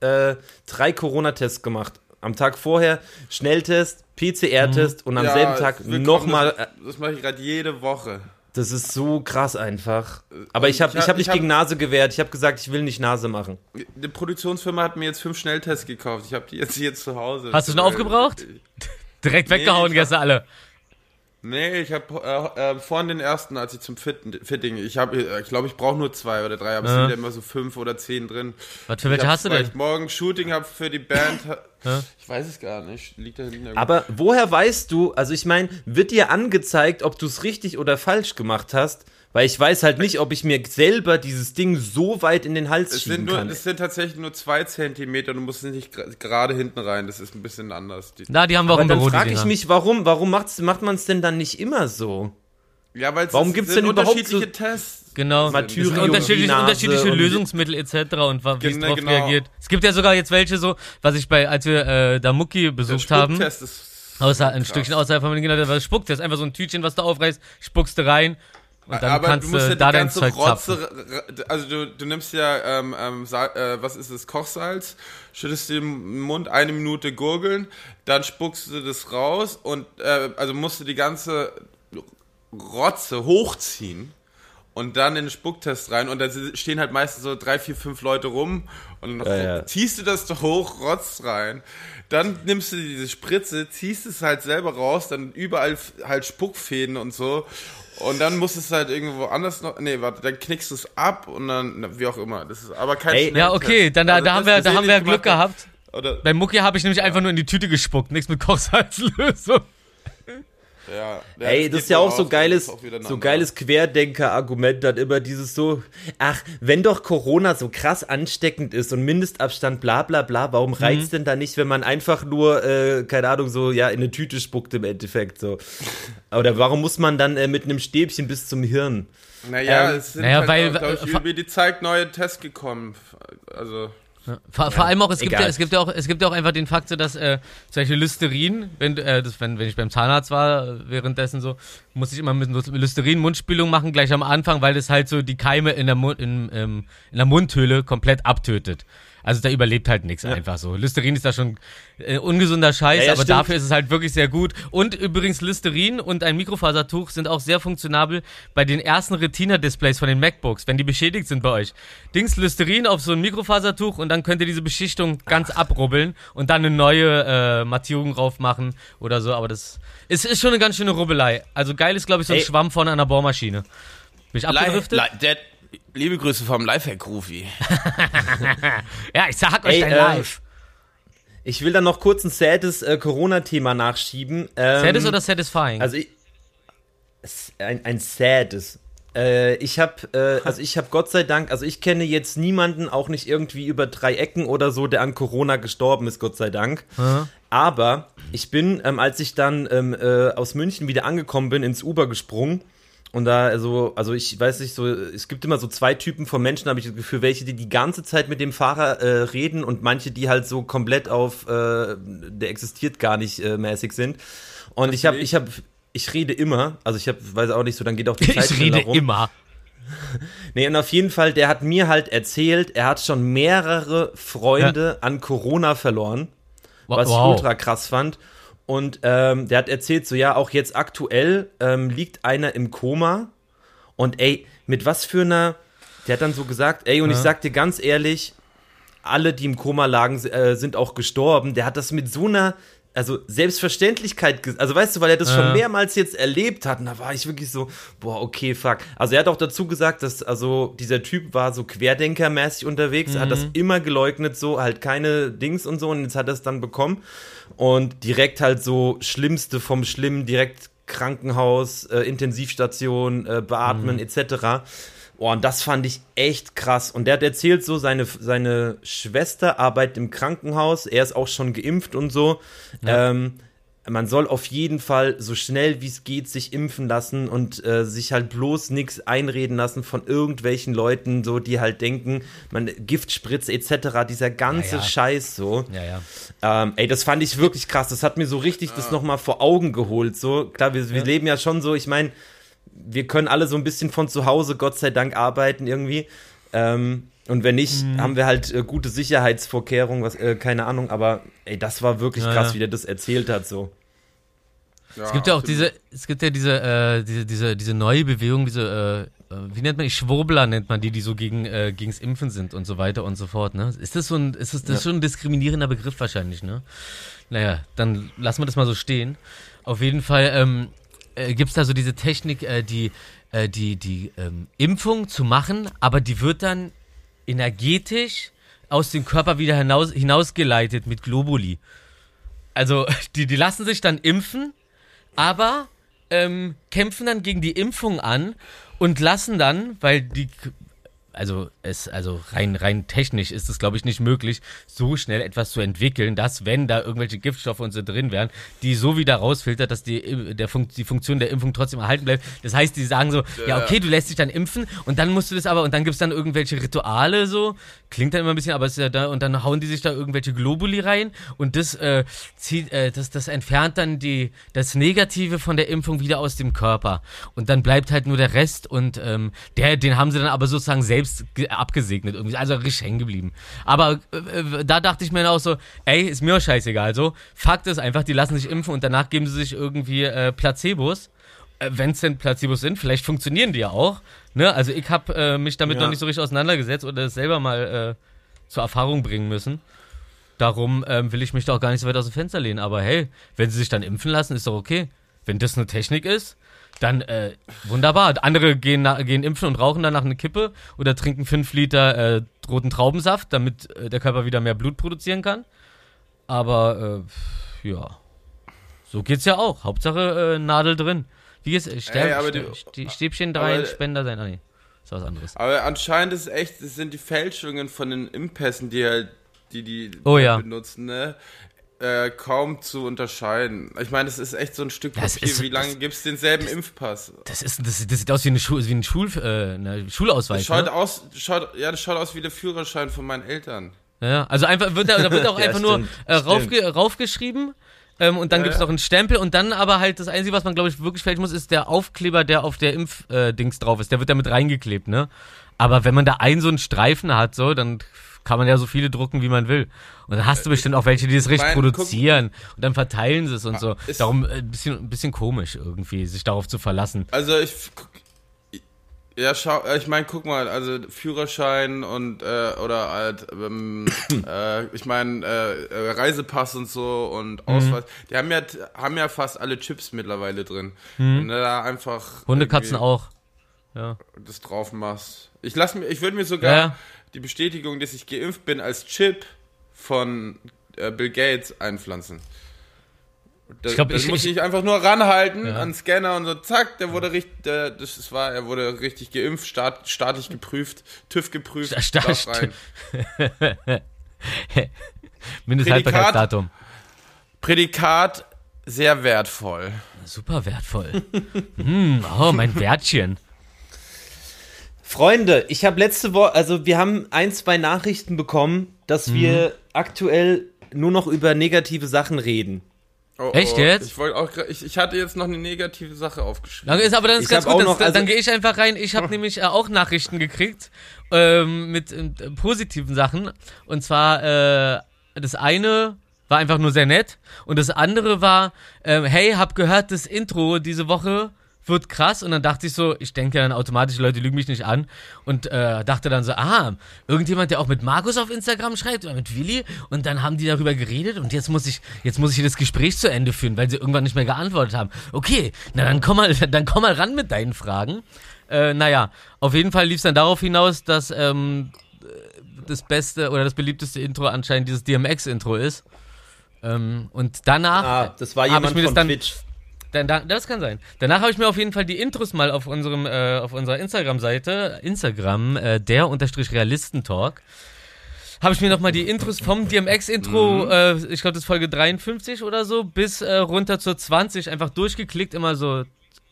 äh, drei Corona-Tests gemacht. Am Tag vorher Schnelltest, PCR-Test und am Ja, selben Tag nochmal. Das, das mache ich gerade jede Woche. Das ist so krass einfach. Aber ich habe ich hab- ich hab ich nicht hab- gegen Nase gewehrt. Ich habe gesagt, ich will nicht Nase machen. Die Produktionsfirma hat mir jetzt fünf Schnelltests gekauft. Ich habe die jetzt hier zu Hause. Hast du schon Äh, aufgebraucht? Direkt weggehauen ich hab- gestern alle. Nee, ich habe äh, äh, vorhin den ersten, als ich zum Fit, Fitting, ich habe, äh, ich glaube, ich brauche nur zwei oder drei, aber es sind ja immer so fünf oder zehn drin. Was für welche hast du weil denn? Ich morgen Shooting habe für die Band. Ja. Ich weiß es gar nicht. Liegt da hinten irgendwo. Aber woher weißt du, also ich meine, wird dir angezeigt, ob du es richtig oder falsch gemacht hast? Weil ich weiß halt nicht, ob ich mir selber dieses Ding so weit in den Hals es schieben sind, nur, kann. es sind tatsächlich nur zwei Zentimeter, du musst nicht gerade hinten rein, das ist ein bisschen anders. Die, Na, die haben wir auch Aber dann frage ich mich, warum, warum macht's, macht man es denn dann nicht immer so? ja, weil Warum es gibt's sind denn überhaupt so- Tests. Genau. Martyrium, Das unterschiedliche, Nase unterschiedliche Lösungsmittel etc. und wie es Genau, drauf genau. reagiert. Es gibt ja sogar jetzt welche so, was ich bei, als wir äh, da Mucki Der besucht haben, Spucktest ist außer ein krass. Stückchen außerhalb von Berlin, da war Spucktest, einfach so ein Tütchen, was du aufreißt, spuckst du rein und dann aber kannst du musst ja da die dein ganze Zeug Rotze, zapfen. also du, du nimmst ja, ähm, ähm, äh, was ist das, Kochsalz, schüttest dir im Mund eine Minute gurgeln, dann spuckst du das raus und, äh, also musst du die ganze Rotze hochziehen und dann in den Spucktest rein und da stehen halt meistens so drei, vier, fünf Leute rum und dann Ja, ja. ziehst du das da hoch, rotzt rein, dann nimmst du diese Spritze, ziehst es halt selber raus, dann überall halt Spuckfäden und so und dann musst du es halt irgendwo anders noch, nee, warte, dann knickst du es ab und dann, wie auch immer, das ist aber kein Ey, Ja, okay, dann da, Also da haben wir, da haben wir Glück gemacht gehabt. Oder, Bei Mucki habe ich nämlich einfach nur in die Tüte gespuckt, nichts mit Kochsalzlösung. Ja, ja, Ey, das ist ja auch so geiles, auch so geiles Querdenker-Argument, dann immer dieses so, ach, wenn doch Corona so krass ansteckend ist und Mindestabstand, bla bla bla, warum Mhm. reicht's denn da nicht, wenn man einfach nur, äh, keine Ahnung, so, ja, in eine Tüte spuckt im Endeffekt, so. Oder warum muss man dann äh, mit einem Stäbchen bis zum Hirn? Naja, Ähm, es sind naja, halt, weil- glaube ich, über die Zeit neue Tests gekommen. Also, Vor, vor allem auch, es gibt, egal. ja, es, gibt ja auch, es gibt ja auch einfach den Fakt, so, dass äh, zum Beispiel Listerin, wenn, äh, das, wenn, wenn ich beim Zahnarzt war, äh, währenddessen so, muss ich immer mit Listerin Mundspülung machen, gleich am Anfang, weil das halt so die Keime in der, Mund, in, ähm, in der Mundhöhle komplett abtötet. Also da überlebt halt nichts einfach so. Listerin ist da schon äh, ungesunder Scheiß, Ja, ja, aber stimmt. dafür ist es halt wirklich sehr gut. Und übrigens Listerin und ein Mikrofasertuch sind auch sehr funktionabel bei den ersten Retina-Displays von den MacBooks, wenn die beschädigt sind bei euch. Dings Listerin auf so ein Mikrofasertuch und dann könnt ihr diese Beschichtung ganz abrubbeln und dann eine neue äh, Mattierung drauf machen oder so. Aber das ist, ist schon eine ganz schöne Rubbelei. Also geil ist, glaube ich, so ein Ey. Schwamm vorne an der Bohrmaschine. Bin ich abgedriftet? Li- der, liebe Grüße vom Lifehack-Rufi. Ja, ich sag euch Ey, dein äh, Live. Ich will dann noch kurz ein sades äh, Corona-Thema nachschieben. Ähm, Sadis oder satisfying? Also ich, ein, ein sades. Äh, ich habe, äh, also ich habe Gott sei Dank, also ich kenne jetzt niemanden, auch nicht irgendwie über drei Ecken oder so, der an Corona gestorben ist, Gott sei Dank. Aber ich bin, ähm, als ich dann ähm, äh, aus München wieder angekommen bin, ins Uber gesprungen. Und da, also, also ich weiß nicht, so, es gibt immer so zwei Typen von Menschen, habe ich das Gefühl, welche, die die ganze Zeit mit dem Fahrer äh, reden und manche, die halt so komplett auf, äh, der existiert gar nicht äh, mäßig sind. Und ich habe, ich habe, ich rede immer, also ich habe, weiß auch nicht so, dann geht auch die Zeit ich rede rum. immer. Nee, und auf jeden Fall, der hat mir halt erzählt, er hat schon mehrere Freunde an Corona verloren, was ich ultra krass fand. Und ähm, der hat erzählt, so ja, auch jetzt aktuell ähm, liegt einer im Koma. Und ey, mit was für einer, der hat dann so gesagt, ey, und ich sag dir ganz ehrlich, alle, die im Koma lagen, äh, sind auch gestorben. Der hat das mit so einer, also Selbstverständlichkeit, also weißt du, weil er das schon Ja. mehrmals jetzt erlebt hat, und da war ich wirklich so, boah, okay, fuck. Also er hat auch dazu gesagt, dass, also dieser Typ war so Querdenkermäßig unterwegs, er hat das immer geleugnet, so halt keine Dings und so, und jetzt hat er es dann bekommen. Und direkt halt so Schlimmste vom Schlimmen, direkt Krankenhaus, äh, Intensivstation, äh, beatmen etc. Boah, und das fand ich echt krass. Und der hat erzählt so, seine, seine Schwester arbeitet im Krankenhaus, er ist auch schon geimpft und so. Ähm, man soll auf jeden Fall so schnell wie es geht sich impfen lassen und äh, sich halt bloß nichts einreden lassen von irgendwelchen Leuten, so die halt denken, man Giftspritze etc., dieser ganze Ja, ja. Scheiß so. Ja, ja. Ähm, ey, das fand ich wirklich krass. Das hat mir so richtig das nochmal vor Augen geholt. So, klar, wir, wir leben ja schon so, ich meine, wir können alle so ein bisschen von zu Hause, Gott sei Dank, arbeiten irgendwie. Ähm, und wenn nicht, Mhm. haben wir halt äh, gute Sicherheitsvorkehrungen, was, äh, keine Ahnung, aber ey, das war wirklich Ja, krass, ja. wie der das erzählt hat, so. Ja, Es gibt ja auch diese, es gibt ja diese, äh, diese, diese, diese neue Bewegung, diese, äh, wie nennt man die? Schwurbler nennt man die, die so gegen, äh, gegens Impfen sind und so weiter und so fort, ne? Ist das so ein, ist das, das ist schon ein diskriminierender Begriff wahrscheinlich, ne? Naja, dann lassen wir das mal so stehen. Auf jeden Fall, ähm, äh, gibt's da so diese Technik, äh, die, äh, die, die, ähm, Impfung zu machen, aber die wird dann energetisch aus dem Körper wieder hinaus, hinausgeleitet mit Globuli. Also, die, die lassen sich dann impfen, aber ähm, kämpfen dann gegen die Impfung an und lassen dann, weil die also es also rein rein technisch ist es glaube ich nicht möglich so schnell etwas zu entwickeln, dass wenn da irgendwelche Giftstoffe und so drin wären, die so wieder rausfiltert, dass die der Fun die Funktion der Impfung trotzdem erhalten bleibt. Das heißt, die sagen so, ja okay, du lässt dich dann impfen und dann musst du das aber und dann gibt's dann irgendwelche Rituale so, klingt dann immer ein bisschen, aber es ist ja da und dann hauen die sich da irgendwelche Globuli rein und das äh, zieht äh, das das entfernt dann die das Negative von der Impfung wieder aus dem Körper. Und dann bleibt halt nur der Rest und ähm, der den haben sie dann aber sozusagen selbst ge- abgesegnet irgendwie also richtig hängen geblieben aber äh, äh, da dachte ich mir dann auch so ey ist mir auch scheißegal so Fakt ist einfach die lassen sich impfen und danach geben sie sich irgendwie äh, Placebos wenn es denn Placebos sind, vielleicht funktionieren die ja auch. Ne? Also ich habe äh, mich damit Ja. noch nicht so richtig auseinandergesetzt oder es selber mal äh, zur Erfahrung bringen müssen. Darum ähm, will ich mich da auch gar nicht so weit aus dem Fenster lehnen. Aber hey, wenn sie sich dann impfen lassen, ist doch okay. Wenn das eine Technik ist, dann äh, wunderbar. Andere gehen, gehen impfen und rauchen danach eine Kippe oder trinken fünf Liter äh, roten Traubensaft, damit äh, der Körper wieder mehr Blut produzieren kann. Aber äh, ja. So geht's ja auch. Hauptsache äh, Nadel drin. Wie? Äh, Sterb, Ey, Sti- Stäbchen rein, Spender sein. Ah, nee. Ist was anderes. Aber anscheinend ist es echt, es sind die Fälschungen von den Impfpässen, die halt, die die Oh ja. benutzen, ne? Äh, kaum zu unterscheiden. Ich meine, das ist echt so ein Stück Das Papier. ist- Wie lange das- gibt's denselben Impfpass? Das, ist, das, das sieht aus wie, eine Schul, wie ein Schul, äh, eine Schulausweis. Schaut Ne? aus, schaut, ja, das schaut aus wie der Führerschein von meinen Eltern. Ja, also einfach wird da, da wird auch Ja, einfach nur stimmt, äh, raufge raufgeschrieben ähm, und dann Ja, gibt's ja. noch einen Stempel und dann aber halt das Einzige, was man glaube ich wirklich fälschen muss, ist der Aufkleber, der auf der Impfdings äh, drauf ist. Der wird damit reingeklebt, ne? Aber wenn man da einen so einen Streifen hat, so, dann kann man ja so viele drucken, wie man will. Und dann hast du bestimmt auch welche, die das richtig produzieren und dann verteilen sie es und so. ist- Darum äh, ein bisschen, ein bisschen komisch irgendwie, sich darauf zu verlassen. Also ich, ja, schau, äh, ich meine, guck mal, also Führerschein und äh, oder halt, ähm, äh, ich meine äh, äh, Reisepass und so Mhm. und Ausweis, die haben ja haben ja fast alle Chips mittlerweile drin. Wenn du da einfach Mhm. Hunde, Katzen irgendwie auch. Ja. das drauf machst. Ich lass mir, ich würde mir sogar ja. Die Bestätigung, dass ich geimpft bin, als Chip von äh, Bill Gates einpflanzen. Das, Ich glaub, das ich- muss ich- ich einfach nur ranhalten Ja. an den Scanner und so, zack, der wurde richtig, der, das war, er wurde richtig geimpft, staat, staatlich geprüft, TÜV geprüft, Sta-. Mindesthaltbarkeitsdatum. Prädikat sehr wertvoll. Super wertvoll. hm, oh, mein Wertchen. Freunde, ich habe letzte Woche, also wir haben ein, zwei Nachrichten bekommen, dass Mhm. wir aktuell nur noch über negative Sachen reden. Oh, Echt oh, jetzt? Ich, wollte auch, ich, ich hatte jetzt noch eine negative Sache aufgeschrieben. Dann ist aber dann ist Ich ganz gut, auch das, noch- also- dann gehe ich einfach rein. Ich habe nämlich äh, auch Nachrichten gekriegt ähm, mit äh, positiven Sachen. Und zwar äh, das eine war einfach nur sehr nett und das andere war, ähm, hey, hab gehört, das Intro diese Woche wird krass und dann dachte ich so, ich denke dann automatisch, Leute lügen mich nicht an und äh, dachte dann so, ah, irgendjemand, der auch mit Markus auf Instagram schreibt oder mit Willi und dann haben die darüber geredet und jetzt muss ich, jetzt muss ich hier das Gespräch zu Ende führen, weil sie irgendwann nicht mehr geantwortet haben. Okay, na dann komm mal, dann komm mal ran mit deinen Fragen. Äh, naja, auf jeden Fall lief es dann darauf hinaus, dass ähm, das beste oder das beliebteste Intro anscheinend dieses DMX-Intro ist. Ähm, und danach Ah, das war jemand ich mir das von dann, Twitch. Dann, dann, das kann sein. Danach habe ich mir auf jeden Fall die Intros mal auf unserem, äh, auf unserer Instagram-Seite, Instagram, äh, der unterstrich Realistentalk, habe ich mir nochmal die Intros vom DMX-Intro, äh, ich glaube das ist Folge 53 oder so, bis äh, runter zur 20 einfach durchgeklickt, immer so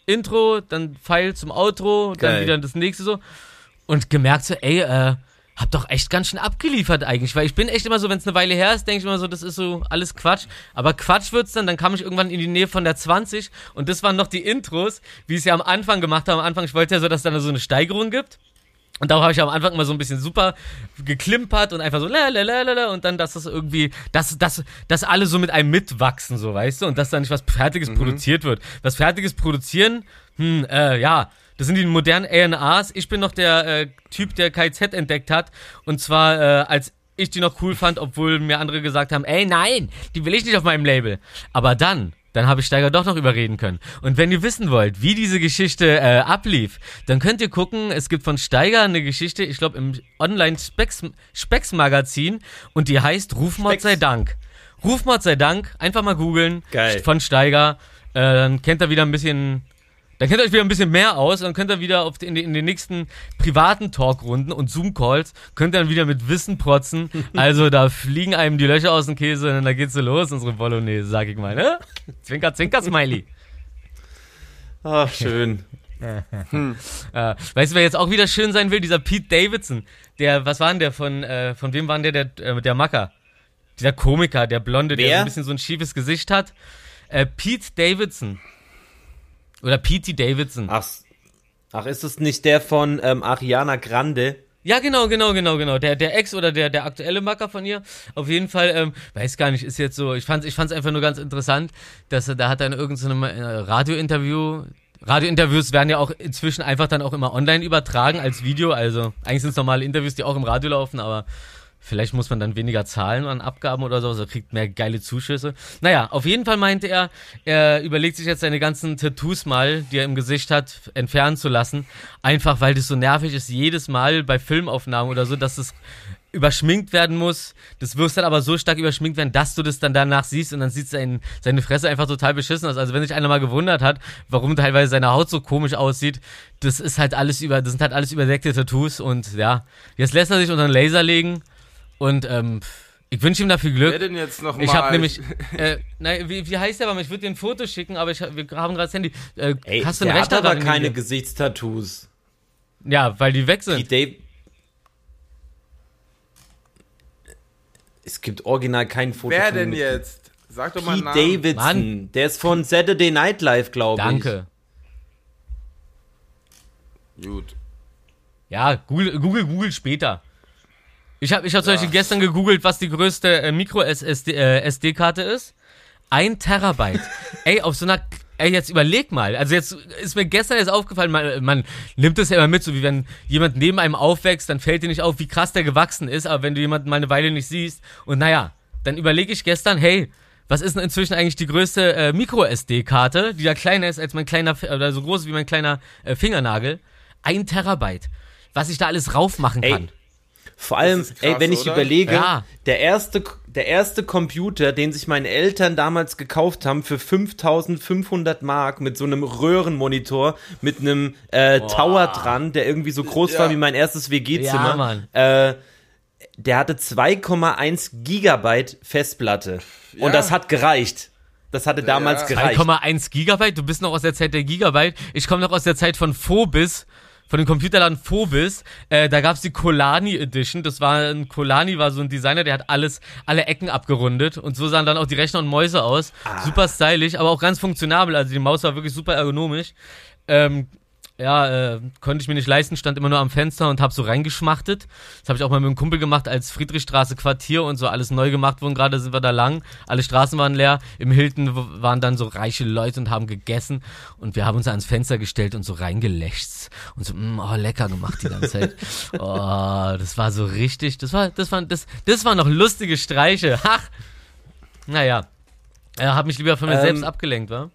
Intro, dann Pfeil zum Outro, dann Geil. wieder das nächste so. Und gemerkt so, ey, äh, hab doch echt ganz schön abgeliefert eigentlich, weil ich bin echt immer so, wenn es eine Weile her ist, denke ich immer so, das ist so alles Quatsch. Aber Quatsch wird's dann, dann kam ich irgendwann in die Nähe von der 20 und das waren noch die Intros, wie ich es ja am Anfang gemacht habe. Am Anfang, ich wollte ja so, dass es dann so eine Steigerung gibt. Und darauf habe ich am Anfang immer so ein bisschen super geklimpert und einfach so la la la la la und dann, dass das irgendwie, dass, dass, dass alle so mit einem mitwachsen, so weißt du, und dass da nicht was Fertiges produziert wird. Was Fertiges produzieren, hm, äh, ja, das sind die modernen A&Rs. Ich bin noch der äh, Typ, der KZ entdeckt hat. Und zwar, äh, als ich die noch cool fand, obwohl mir andere gesagt haben, ey, nein, die will ich nicht auf meinem Label. Aber dann, dann habe ich Steiger doch noch überreden können. Und wenn ihr wissen wollt, wie diese Geschichte äh, ablief, dann könnt ihr gucken, es gibt von Steiger eine Geschichte, ich glaube im Online-Specs-Magazin und die heißt Rufmord Specs. sei Dank. Rufmord sei Dank, einfach mal googeln. Geil. Von Steiger. Äh, dann kennt ihr wieder ein bisschen dann kennt ihr euch wieder ein bisschen mehr aus, dann könnt ihr wieder auf die, in, die, in den nächsten privaten Talkrunden und Zoom-Calls, könnt ihr dann wieder mit Wissen protzen. Also da fliegen einem die Löcher aus dem Käse und da geht's so los, unsere Bolognese, sag ich mal, ne? Zwinker, zwinker, Smiley. Ach, schön. Äh, weißt du, wer jetzt auch wieder schön sein will? Dieser Pete Davidson. Der, was war denn der von, äh, von wem war denn der, der, äh, der Macker? Dieser Komiker, der Blonde, der Wer? so ein bisschen so ein schiefes Gesicht hat. Äh, Pete Davidson. Oder Pete Davidson. Ach, ach, ist es nicht der von ähm, Ariana Grande? Ja, genau, genau, genau, genau. Der, der Ex oder der, der aktuelle Macker von ihr. Auf jeden Fall, ähm, weiß gar nicht, ist jetzt so, ich fand's, ich fand's einfach nur ganz interessant, dass er, da hat er in irgendeinem äh, Radiointerview, Radiointerviews werden ja auch inzwischen einfach dann auch immer online übertragen als Video, also eigentlich sind es normale Interviews, die auch im Radio laufen, aber Vielleicht muss man dann weniger zahlen an Abgaben oder so, also kriegt mehr geile Zuschüsse. Naja, auf jeden Fall meinte er, er überlegt sich jetzt seine ganzen Tattoos mal, die er im Gesicht hat, entfernen zu lassen. Einfach weil das so nervig ist, jedes Mal bei Filmaufnahmen oder so, dass es überschminkt werden muss. Das wirst dann aber so stark überschminkt werden, dass du das dann danach siehst und dann sieht sein, seine Fresse einfach total beschissen aus. Also wenn sich einer mal gewundert hat, warum teilweise seine Haut so komisch aussieht, das ist halt alles über, das sind halt alles überdeckte Tattoos und ja, jetzt lässt er sich unter einen Laser legen und ähm, ich wünsche ihm dafür Glück. Wer denn jetzt noch Ich habe nämlich, äh, nein, wie, wie heißt der aber? Ich würde dir ein Foto schicken, aber ich, wir haben gerade das Handy. Äh, Ey, hast du der einen hat aber keine Gesichtstattoos. Ja, weil die weg sind. Dave es gibt original kein Foto Wer denn jetzt? Sag doch mal Pete Namen. Davidson. Mann. Der ist von Saturday Night Live, glaube ich. Danke. Gut. Ja, Google, Google, Google später. Ich habe ich hab zum Beispiel gestern gegoogelt, was die größte äh, Micro-SD-Karte ist. Ein Terabyte. ey, auf so einer. Ey, jetzt überleg mal. Also jetzt ist mir gestern jetzt aufgefallen, man, man nimmt das ja immer mit, so wie wenn jemand neben einem aufwächst, dann fällt dir nicht auf, wie krass der gewachsen ist, aber wenn du jemanden mal eine Weile nicht siehst und naja, dann überlege ich gestern, hey, was ist denn inzwischen eigentlich die größte äh, Micro-SD-Karte, die ja kleiner ist als mein kleiner, oder so groß wie mein kleiner äh, Fingernagel? Ein Terabyte. Was ich da alles raufmachen Ey, kann. Vor allem, krass, ey, wenn ich oder? überlege, Ja. der erste, der erste Computer, den sich meine Eltern damals gekauft haben für 5500 Mark mit so einem Röhrenmonitor, mit einem äh, Tower dran, der irgendwie so groß Ja. war wie mein erstes Ja, WG-Zimmer. Mann. äh, der hatte 2,1 Gigabyte Festplatte. Ja. Und das hat gereicht. Das hatte damals Ja. gereicht. 2,1 Gigabyte? Du bist noch aus der Zeit der Gigabyte. Ich komme noch aus der Zeit von Phobis. Von dem Computerladen Phobis, äh, da gab's die Colani Edition. Das war ein Colani war so ein Designer, der hat alles, alle Ecken abgerundet und so sahen dann auch die Rechner und Mäuse aus. Super stylisch, aber auch ganz funktionabel. Also die Maus war wirklich super ergonomisch. Ähm, ja, äh, konnte ich mir nicht leisten, stand immer nur am Fenster und habe so reingeschmachtet. Das habe ich auch mal mit einem Kumpel gemacht, als Friedrichstraße Quartier und so alles neu gemacht wurden. Gerade sind wir da lang, alle Straßen waren leer. Im Hilton waren dann so reiche Leute und haben gegessen und wir haben uns ans Fenster gestellt und so reingelächzt und so, mm, oh, lecker gemacht die ganze Zeit. oh, das war so richtig, das war, das war, das, das waren noch lustige Streiche. Ach, naja. Er hat mich lieber von mir Ähm, selbst abgelenkt, wa?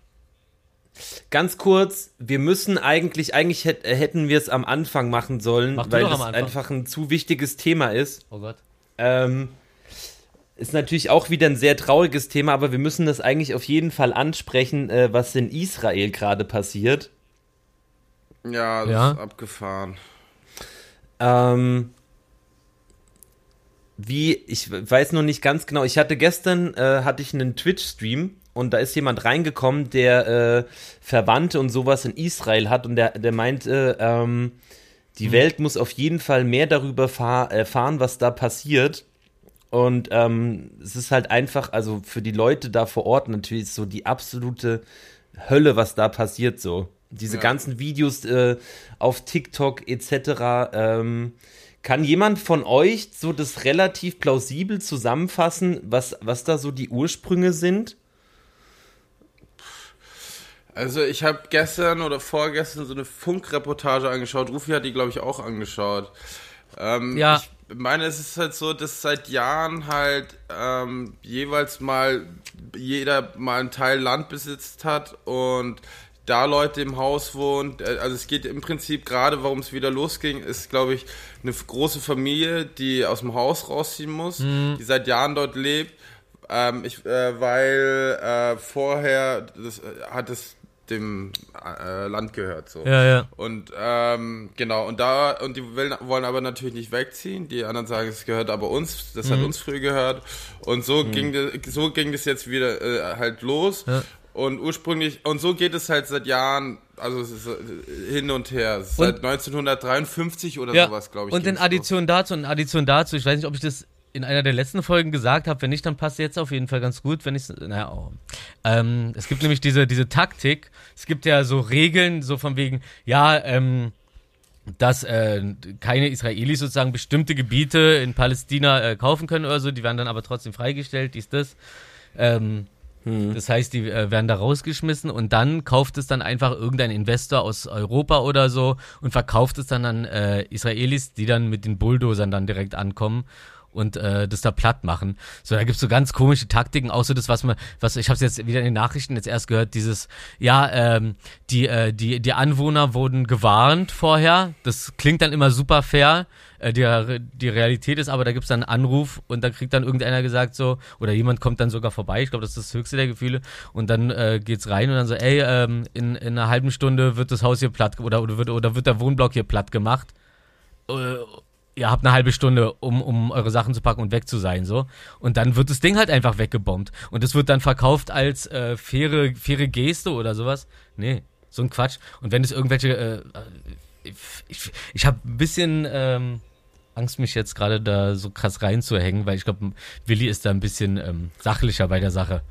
Ganz kurz, wir müssen eigentlich, eigentlich äh, hätten wir es am Anfang machen sollen, Mach weil Anfang. einfach ein zu wichtiges Thema ist. Oh Gott. Ähm, ist natürlich auch wieder ein sehr trauriges Thema, aber wir müssen das eigentlich auf jeden Fall ansprechen, äh, was in Israel gerade passiert. Ja, das Ja. ist abgefahren. Ähm, wie, ich weiß noch nicht ganz genau, ich hatte gestern, äh, hatte ich einen Twitch-Stream und da ist jemand reingekommen, der äh, Verwandte und sowas in Israel hat und der, der meinte, ähm, die Welt muss auf jeden Fall mehr darüber fahr, erfahren, was da passiert. Und ähm, es ist halt einfach, also für die Leute da vor Ort natürlich so die absolute Hölle, was da passiert so. Diese Ja. ganzen Videos äh, auf TikTok etc. Ähm, kann jemand von euch so das relativ plausibel zusammenfassen, was, was da so die Ursprünge sind? Also ich habe gestern oder vorgestern so eine Funkreportage angeschaut. Rufi hat die, glaube ich, auch angeschaut. Ähm, Ja. Ich meine, es ist halt so, dass seit Jahren halt ähm, jeweils mal jeder mal einen Teil Land besitzt hat und da Leute im Haus wohnen. Also es geht im Prinzip gerade, warum es wieder losging, ist, glaube ich, eine große Familie, die aus dem Haus rausziehen muss, die seit Jahren dort lebt. Ähm, ich, äh, weil äh, vorher das, äh, hat es dem äh, Land gehört so. Ja, ja. Und ähm, genau, und da, und die will, wollen aber natürlich nicht wegziehen. Die anderen sagen, es gehört aber uns, das Mhm. hat uns früher gehört. Und so ging das, so ging das jetzt wieder äh, halt los. Ja. Und ursprünglich, und so geht es halt seit Jahren, also es ist äh, hin und her. Ist Und- seit 1953 oder Ja, sowas, glaube ich. und in. Addition dazu, in Addition dazu, ich weiß nicht, ob ich das in einer der letzten Folgen gesagt habe, wenn nicht, dann passt jetzt auf jeden Fall ganz gut, wenn ich naja, oh. ähm, es gibt nämlich diese, diese Taktik, es gibt ja so Regeln, so von wegen, ja, ähm, dass äh, keine Israelis sozusagen bestimmte Gebiete in Palästina äh, kaufen können oder so, die werden dann aber trotzdem freigestellt, dies, das. Ähm, Das heißt, die äh, werden da rausgeschmissen und dann kauft es dann einfach irgendein Investor aus Europa oder so und verkauft es dann an äh, Israelis, die dann mit den Bulldozern dann direkt ankommen und äh, das da platt machen. So, da gibt's so ganz komische Taktiken, auch so das, was man, was ich habe jetzt wieder in den Nachrichten jetzt erst gehört, dieses, ja, ähm, die, äh, die, die Anwohner wurden gewarnt vorher. Das klingt dann immer super fair. Äh, die, die Realität ist aber, da gibt's dann einen Anruf und da kriegt dann irgendeiner gesagt so, oder jemand kommt dann sogar vorbei, ich glaube, das ist das höchste der Gefühle, und dann äh, geht's rein und dann so, ey, ähm, in, in einer halben Stunde wird das Haus hier platt oder, oder, wird, oder wird der Wohnblock hier platt gemacht. Äh, ihr habt eine halbe Stunde, um, um eure Sachen zu packen und weg zu sein, so. Und dann wird das Ding halt einfach weggebombt. Und es wird dann verkauft als äh, faire, faire Geste oder sowas. Nee, so ein Quatsch. Und wenn es irgendwelche, äh, ich, ich, ich habe ein bisschen ähm, Angst, mich jetzt gerade da so krass reinzuhängen, weil ich glaube, Willi ist da ein bisschen ähm, sachlicher bei der Sache.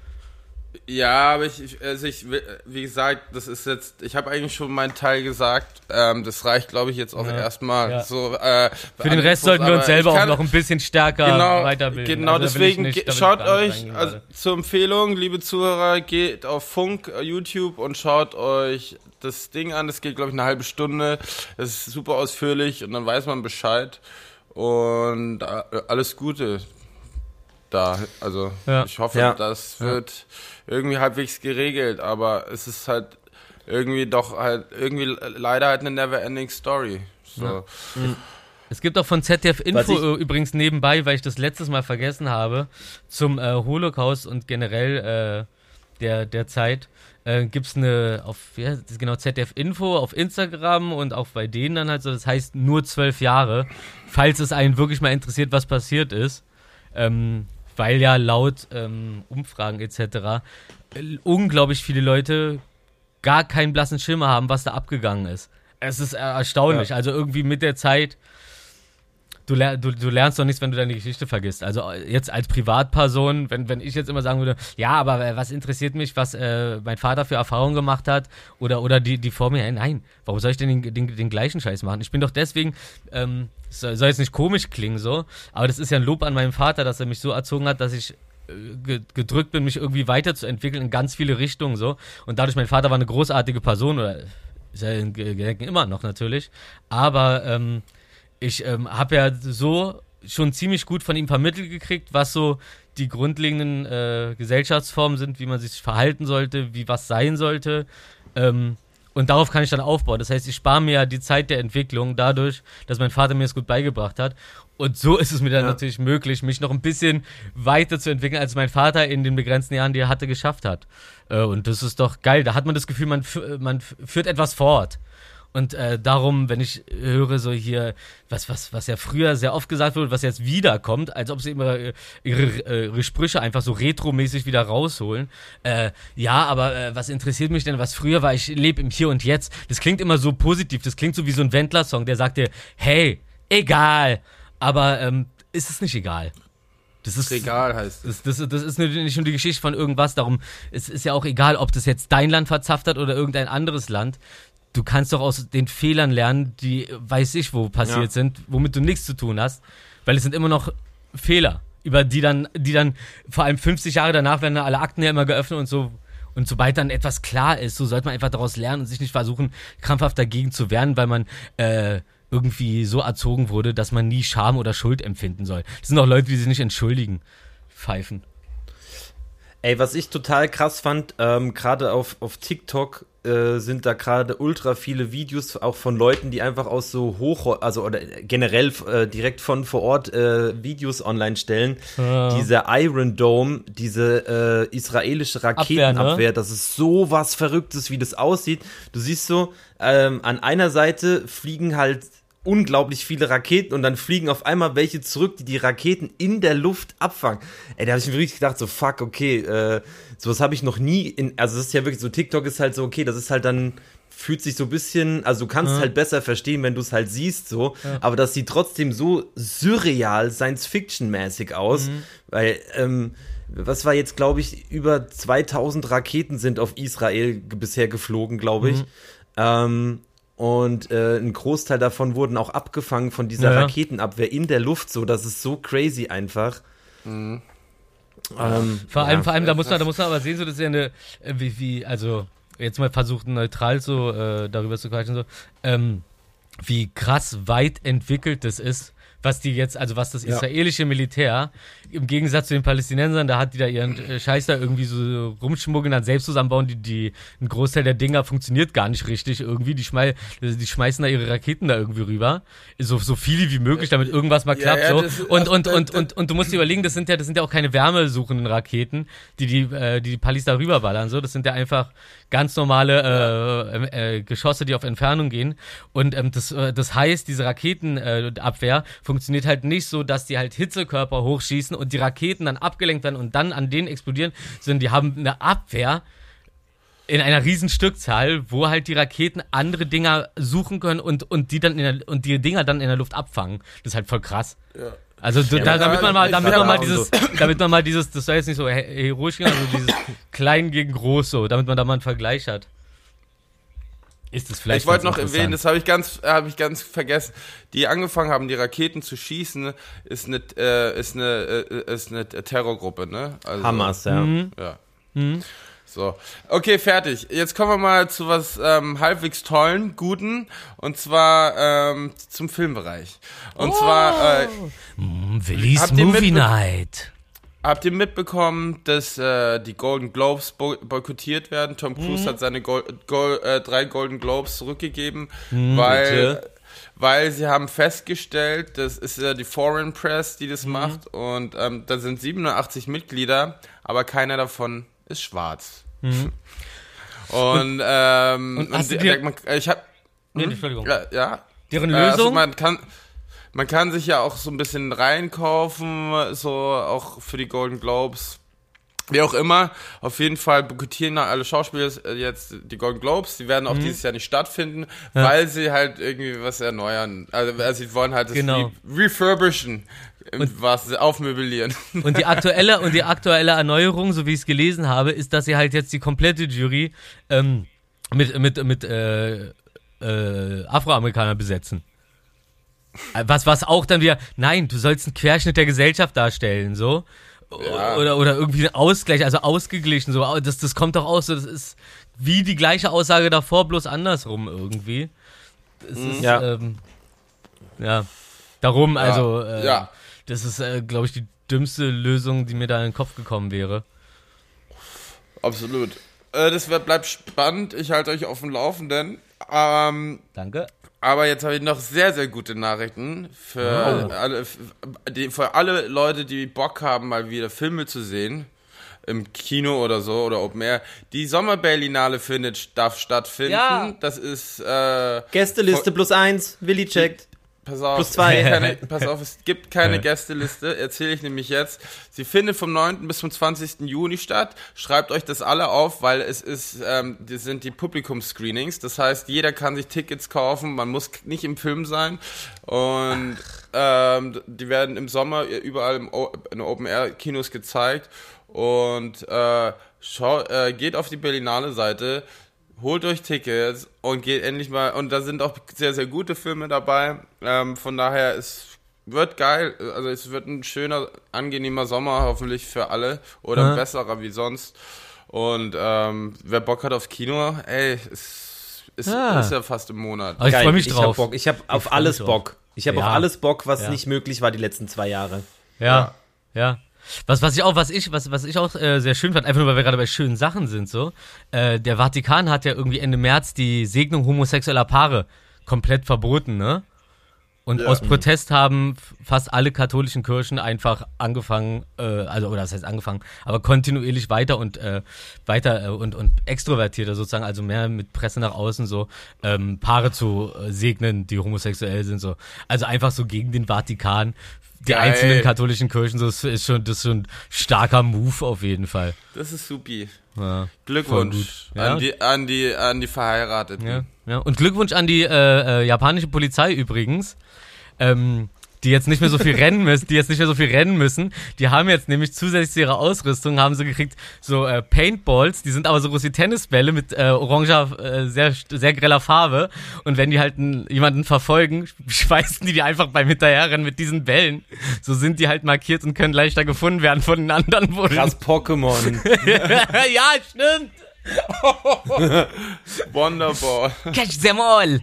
Ja, aber ich, also ich, wie gesagt, das ist jetzt, ich habe eigentlich schon meinen Teil gesagt. Ähm, das reicht, glaube ich, jetzt auch ja, erstmal ja. so. Äh, Für den Rest sollten wir uns selber kann, auch noch ein bisschen stärker genau, weiterbilden. Genau, also deswegen nicht, schaut euch also, zur Empfehlung, liebe Zuhörer, geht auf Funk, uh, YouTube und schaut euch das Ding an. Das geht, glaube ich, eine halbe Stunde. Das ist super ausführlich und dann weiß man Bescheid. Und äh, alles Gute da. Also ja. ich hoffe, ja. das wird irgendwie halbwegs geregelt, aber es ist halt irgendwie doch halt irgendwie leider halt eine never ending Story. So. Ja. Mhm. Es gibt auch von ZDF Info übrigens nebenbei, weil ich das letztes Mal vergessen habe, zum äh, Holocaust und generell äh, der, der Zeit, äh, gibt es eine, auf, ja, genau, ZDF Info auf Instagram und auch bei denen dann halt so, das heißt nur zwölf Jahre, falls es einen wirklich mal interessiert, was passiert ist. Ähm, weil ja laut ähm, Umfragen etc. Unglaublich viele Leute gar keinen blassen Schimmer haben, was da abgegangen ist. Es ist erstaunlich. Ja. Also irgendwie mit der Zeit du, ler du, du lernst doch nichts, wenn du deine Geschichte vergisst. Also äh, jetzt als Privatperson, wenn, wenn ich jetzt immer sagen würde, ja, aber äh, was interessiert mich, was äh, mein Vater für Erfahrungen gemacht hat oder, oder die, die vor mir, nein, warum soll ich denn den, den, den gleichen Scheiß machen? Ich bin doch deswegen, ähm, soll, soll jetzt nicht komisch klingen so, aber das ist ja ein Lob an meinen Vater, dass er mich so erzogen hat, dass ich äh, gedrückt bin, mich irgendwie weiterzuentwickeln in ganz viele Richtungen so. Und dadurch, mein Vater war eine großartige Person oder ist er in Gedenken immer noch natürlich. Aber ähm, ich ähm, habe ja so schon ziemlich gut von ihm vermittelt gekriegt, was so die grundlegenden äh, Gesellschaftsformen sind, wie man sich verhalten sollte, wie was sein sollte. Ähm, und darauf kann ich dann aufbauen. Das heißt, ich spare mir ja die Zeit der Entwicklung dadurch, dass mein Vater mir es gut beigebracht hat. Und so ist es mir dann ja. natürlich möglich, mich noch ein bisschen weiter zu entwickeln, als mein Vater in den begrenzten Jahren, die er hatte, geschafft hat. Äh, und das ist doch geil. Da hat man das Gefühl, man, man führt etwas fort. Und äh, darum, wenn ich höre so hier, was, was, was ja früher sehr oft gesagt wurde, was jetzt wiederkommt, als ob sie immer äh, ihre, äh, ihre Sprüche einfach so retromäßig wieder rausholen. Äh, ja, aber äh, was interessiert mich denn, was früher war, ich lebe im Hier und Jetzt. Das klingt immer so positiv, das klingt so wie so ein Wendler-Song, der sagt dir, hey, egal. Aber ähm, ist es nicht egal. Das ist egal, heißt es. Das, das, das ist nicht nur die Geschichte von irgendwas. Darum, es ist ja auch egal, ob das jetzt dein Land verzapft hat oder irgendein anderes Land du kannst doch aus den Fehlern lernen, die weiß ich wo passiert ja. sind, womit du nichts zu tun hast, weil es sind immer noch Fehler, über die dann, die dann vor allem 50 Jahre danach werden alle Akten ja immer geöffnet und so. Und sobald dann etwas klar ist, so sollte man einfach daraus lernen und sich nicht versuchen, krampfhaft dagegen zu wehren, weil man äh, irgendwie so erzogen wurde, dass man nie Scham oder Schuld empfinden soll. Das sind auch Leute, die sich nicht entschuldigen. Pfeifen. Ey, was ich total krass fand, ähm, gerade auf, auf TikTok äh, sind da gerade ultra viele Videos auch von Leuten, die einfach aus so hoch, also oder generell äh, direkt von vor Ort äh, Videos online stellen. Ja. Dieser Iron Dome, diese äh, israelische Raketenabwehr, Abwehr, ne? das ist so was Verrücktes, wie das aussieht. Du siehst so, ähm, an einer Seite fliegen halt unglaublich viele Raketen und dann fliegen auf einmal welche zurück, die die Raketen in der Luft abfangen. Ey, da habe ich mir wirklich gedacht, so fuck, okay, äh, sowas habe ich noch nie in, also das ist ja wirklich so, TikTok ist halt so, okay, das ist halt dann, fühlt sich so ein bisschen, also du kannst ja. halt besser verstehen, wenn du es halt siehst, so, ja. aber das sieht trotzdem so surreal, Science-Fiction-mäßig aus, mhm. weil, ähm, was war jetzt, glaube ich, über 2000 Raketen sind auf Israel bisher geflogen, glaube ich. Mhm. Ähm, und äh, ein Großteil davon wurden auch abgefangen von dieser ja. Raketenabwehr in der Luft, so das ist so crazy einfach. Mhm. Ähm, vor allem, ja, vor allem, da muss man, da muss man aber sehen, so das ist ja eine, äh, wie, wie, also jetzt mal versucht neutral so äh, darüber zu quatschen, so, ähm, wie krass weit entwickelt das ist was die jetzt, also was das israelische Militär im Gegensatz zu den Palästinensern, da hat die da ihren äh, Scheiß da irgendwie so rumschmuggeln, dann selbst zusammenbauen, die, die, ein Großteil der Dinger funktioniert gar nicht richtig irgendwie, die, schmei die schmeißen da ihre Raketen da irgendwie rüber, so, so viele wie möglich, damit irgendwas mal klappt, ja, so. das- Und, und, das- und, und, und du musst dir überlegen, das sind ja, das sind ja auch keine wärmesuchenden Raketen, die die, äh, die, die Palis da rüberballern, so, das sind ja einfach ganz normale äh, äh, Geschosse, die auf Entfernung gehen. Und ähm, das, äh, das heißt, diese Raketenabwehr äh, Abwehr funktioniert halt nicht so, dass die halt Hitzekörper hochschießen und die Raketen dann abgelenkt werden und dann an denen explodieren, sondern die haben eine Abwehr in einer riesen Stückzahl, wo halt die Raketen andere Dinger suchen können und, und die dann der, und die Dinger dann in der Luft abfangen. Das ist halt voll krass. Also du, da, damit man mal, damit sag man mal dieses, damit man mal dieses, das soll jetzt nicht so he- heroisch gehen, also dieses klein gegen groß so, damit man da mal einen Vergleich hat. Ist das vielleicht Ich wollte noch erwähnen, das habe ich ganz, habe ich ganz vergessen. Die angefangen haben, die Raketen zu schießen, ist eine, äh, ist eine, äh, ist eine Terrorgruppe, ne? Also, Hamas, ja. Mhm. Ja. So. Okay, fertig. Jetzt kommen wir mal zu was ähm, halbwegs tollen, guten, und zwar ähm, zum Filmbereich. Und zwar äh, Mm, Willis Habt ihr Movie Night. Habt ihr mitbekommen, dass äh, die Golden Globes bo boykottiert werden? Tom Cruise Mhm. hat seine Gol Gol äh, drei Golden Globes zurückgegeben, weil bitte? weil sie haben festgestellt, das ist ja die Foreign Press, die Mhm. das macht, und ähm, da sind 87 Mitglieder, aber keiner davon ist schwarz. Und, ähm, Mhm. und und du dir- man, ich hab, Nee, Entschuldigung. ja, ja. Deren Äh, Also Lösung? man kann, man kann sich ja auch so ein bisschen reinkaufen, so auch für die Golden Globes. Wie auch immer, auf jeden Fall boykottieren alle Schauspieler jetzt die Golden Globes. Die werden auch Mhm. dieses Jahr nicht stattfinden, weil sie halt irgendwie was erneuern. Also, also sie wollen halt das Genau. re refurbischen, im wahrsten Sinne, aufmöblieren. Und die aktuelle und die aktuelle Erneuerung, so wie ich es gelesen habe, ist, dass sie halt jetzt die komplette Jury ähm, mit mit mit äh, äh, Afroamerikaner besetzen. Was was auch dann wieder, nein, du sollst einen Querschnitt der Gesellschaft darstellen, so. Ja. Oder, oder irgendwie einen Ausgleich, also ausgeglichen, so. Das, das kommt doch aus, so, das ist wie die gleiche Aussage davor, bloß andersrum irgendwie. Es ist, Ja. ähm, ja. Darum, also, äh, ja. das ist, äh, glaube ich, die dümmste Lösung, die mir da in den Kopf gekommen wäre. Absolut. Äh, das wird, bleibt spannend. Ich halte euch auf dem Laufenden. Ähm, Danke. Aber jetzt habe ich noch sehr, sehr gute Nachrichten für, Oh. alle, die, für alle Leute, die Bock haben, mal wieder Filme zu sehen. Im Kino oder so oder Open Air. Die Sommerberlinale findet, darf stattfinden. Ja. Das ist, äh, Gästeliste plus eins, Willi checkt. Pass auf. Plus zwei. Keine, pass auf, es gibt keine. Gästeliste. Erzähle ich nämlich jetzt. Sie findet vom 9. bis zum 20. Juni statt. Schreibt euch das alle auf, weil es ist, ähm, das sind die Publikumscreenings. Das heißt, jeder kann sich Tickets kaufen. Man muss nicht im Film sein. Und ähm, die werden im Sommer überall im o in Open-Air-Kinos gezeigt. Und äh, schau, äh, geht auf die Berlinale Seite, holt euch Tickets und geht endlich mal. Und da sind auch sehr, sehr gute Filme dabei. Ähm, von daher, es wird geil. Also es wird ein schöner, angenehmer Sommer hoffentlich für alle. Oder Ja. besserer wie sonst. Und ähm, wer Bock hat auf Kino, ey, es ist, Ja. ist ja fast im Monat. Aber ich freue mich ich drauf. Hab Bock. Ich habe auf freu alles. Bock. Ich habe Ja. auf alles Bock, was Ja. nicht möglich war die letzten zwei Jahre. Ja, ja. Was, was ich auch, was ich, was, was ich auch äh, sehr schön fand, einfach nur weil wir gerade bei schönen Sachen sind, so. Äh, der Vatikan hat ja irgendwie Ende März die Segnung homosexueller Paare komplett verboten, ne? Und Ja. aus Protest haben fast alle katholischen Kirchen einfach angefangen, äh, also oder das heißt angefangen, aber kontinuierlich weiter und äh, weiter äh, und und extrovertierter sozusagen, also mehr mit Presse nach außen so ähm, Paare zu äh, segnen, die homosexuell sind so. Also einfach so gegen den Vatikan, die Geil. einzelnen katholischen Kirchen, so ist schon das ist schon ein starker Move auf jeden Fall. Das ist supi. Ja. Glückwunsch. Ja. an, die, an, die, an die Verheirateten. Ja. Und Glückwunsch an die äh, äh, japanische Polizei übrigens, ähm, die jetzt nicht mehr so viel rennen müssen, die jetzt nicht mehr so viel rennen müssen. Die haben jetzt nämlich zusätzlich zu ihrer Ausrüstung haben sie gekriegt so äh, Paintballs, die sind aber so groß wie Tennisbälle mit äh, oranger, äh, sehr sehr greller Farbe. Und wenn die halt jemanden verfolgen, schmeißen die die einfach beim Hinterherrennen mit diesen Bällen. So sind die halt markiert und können leichter gefunden werden von den anderen Bullen. Krass Pokémon. ja, stimmt. Wonderball. Catch them all.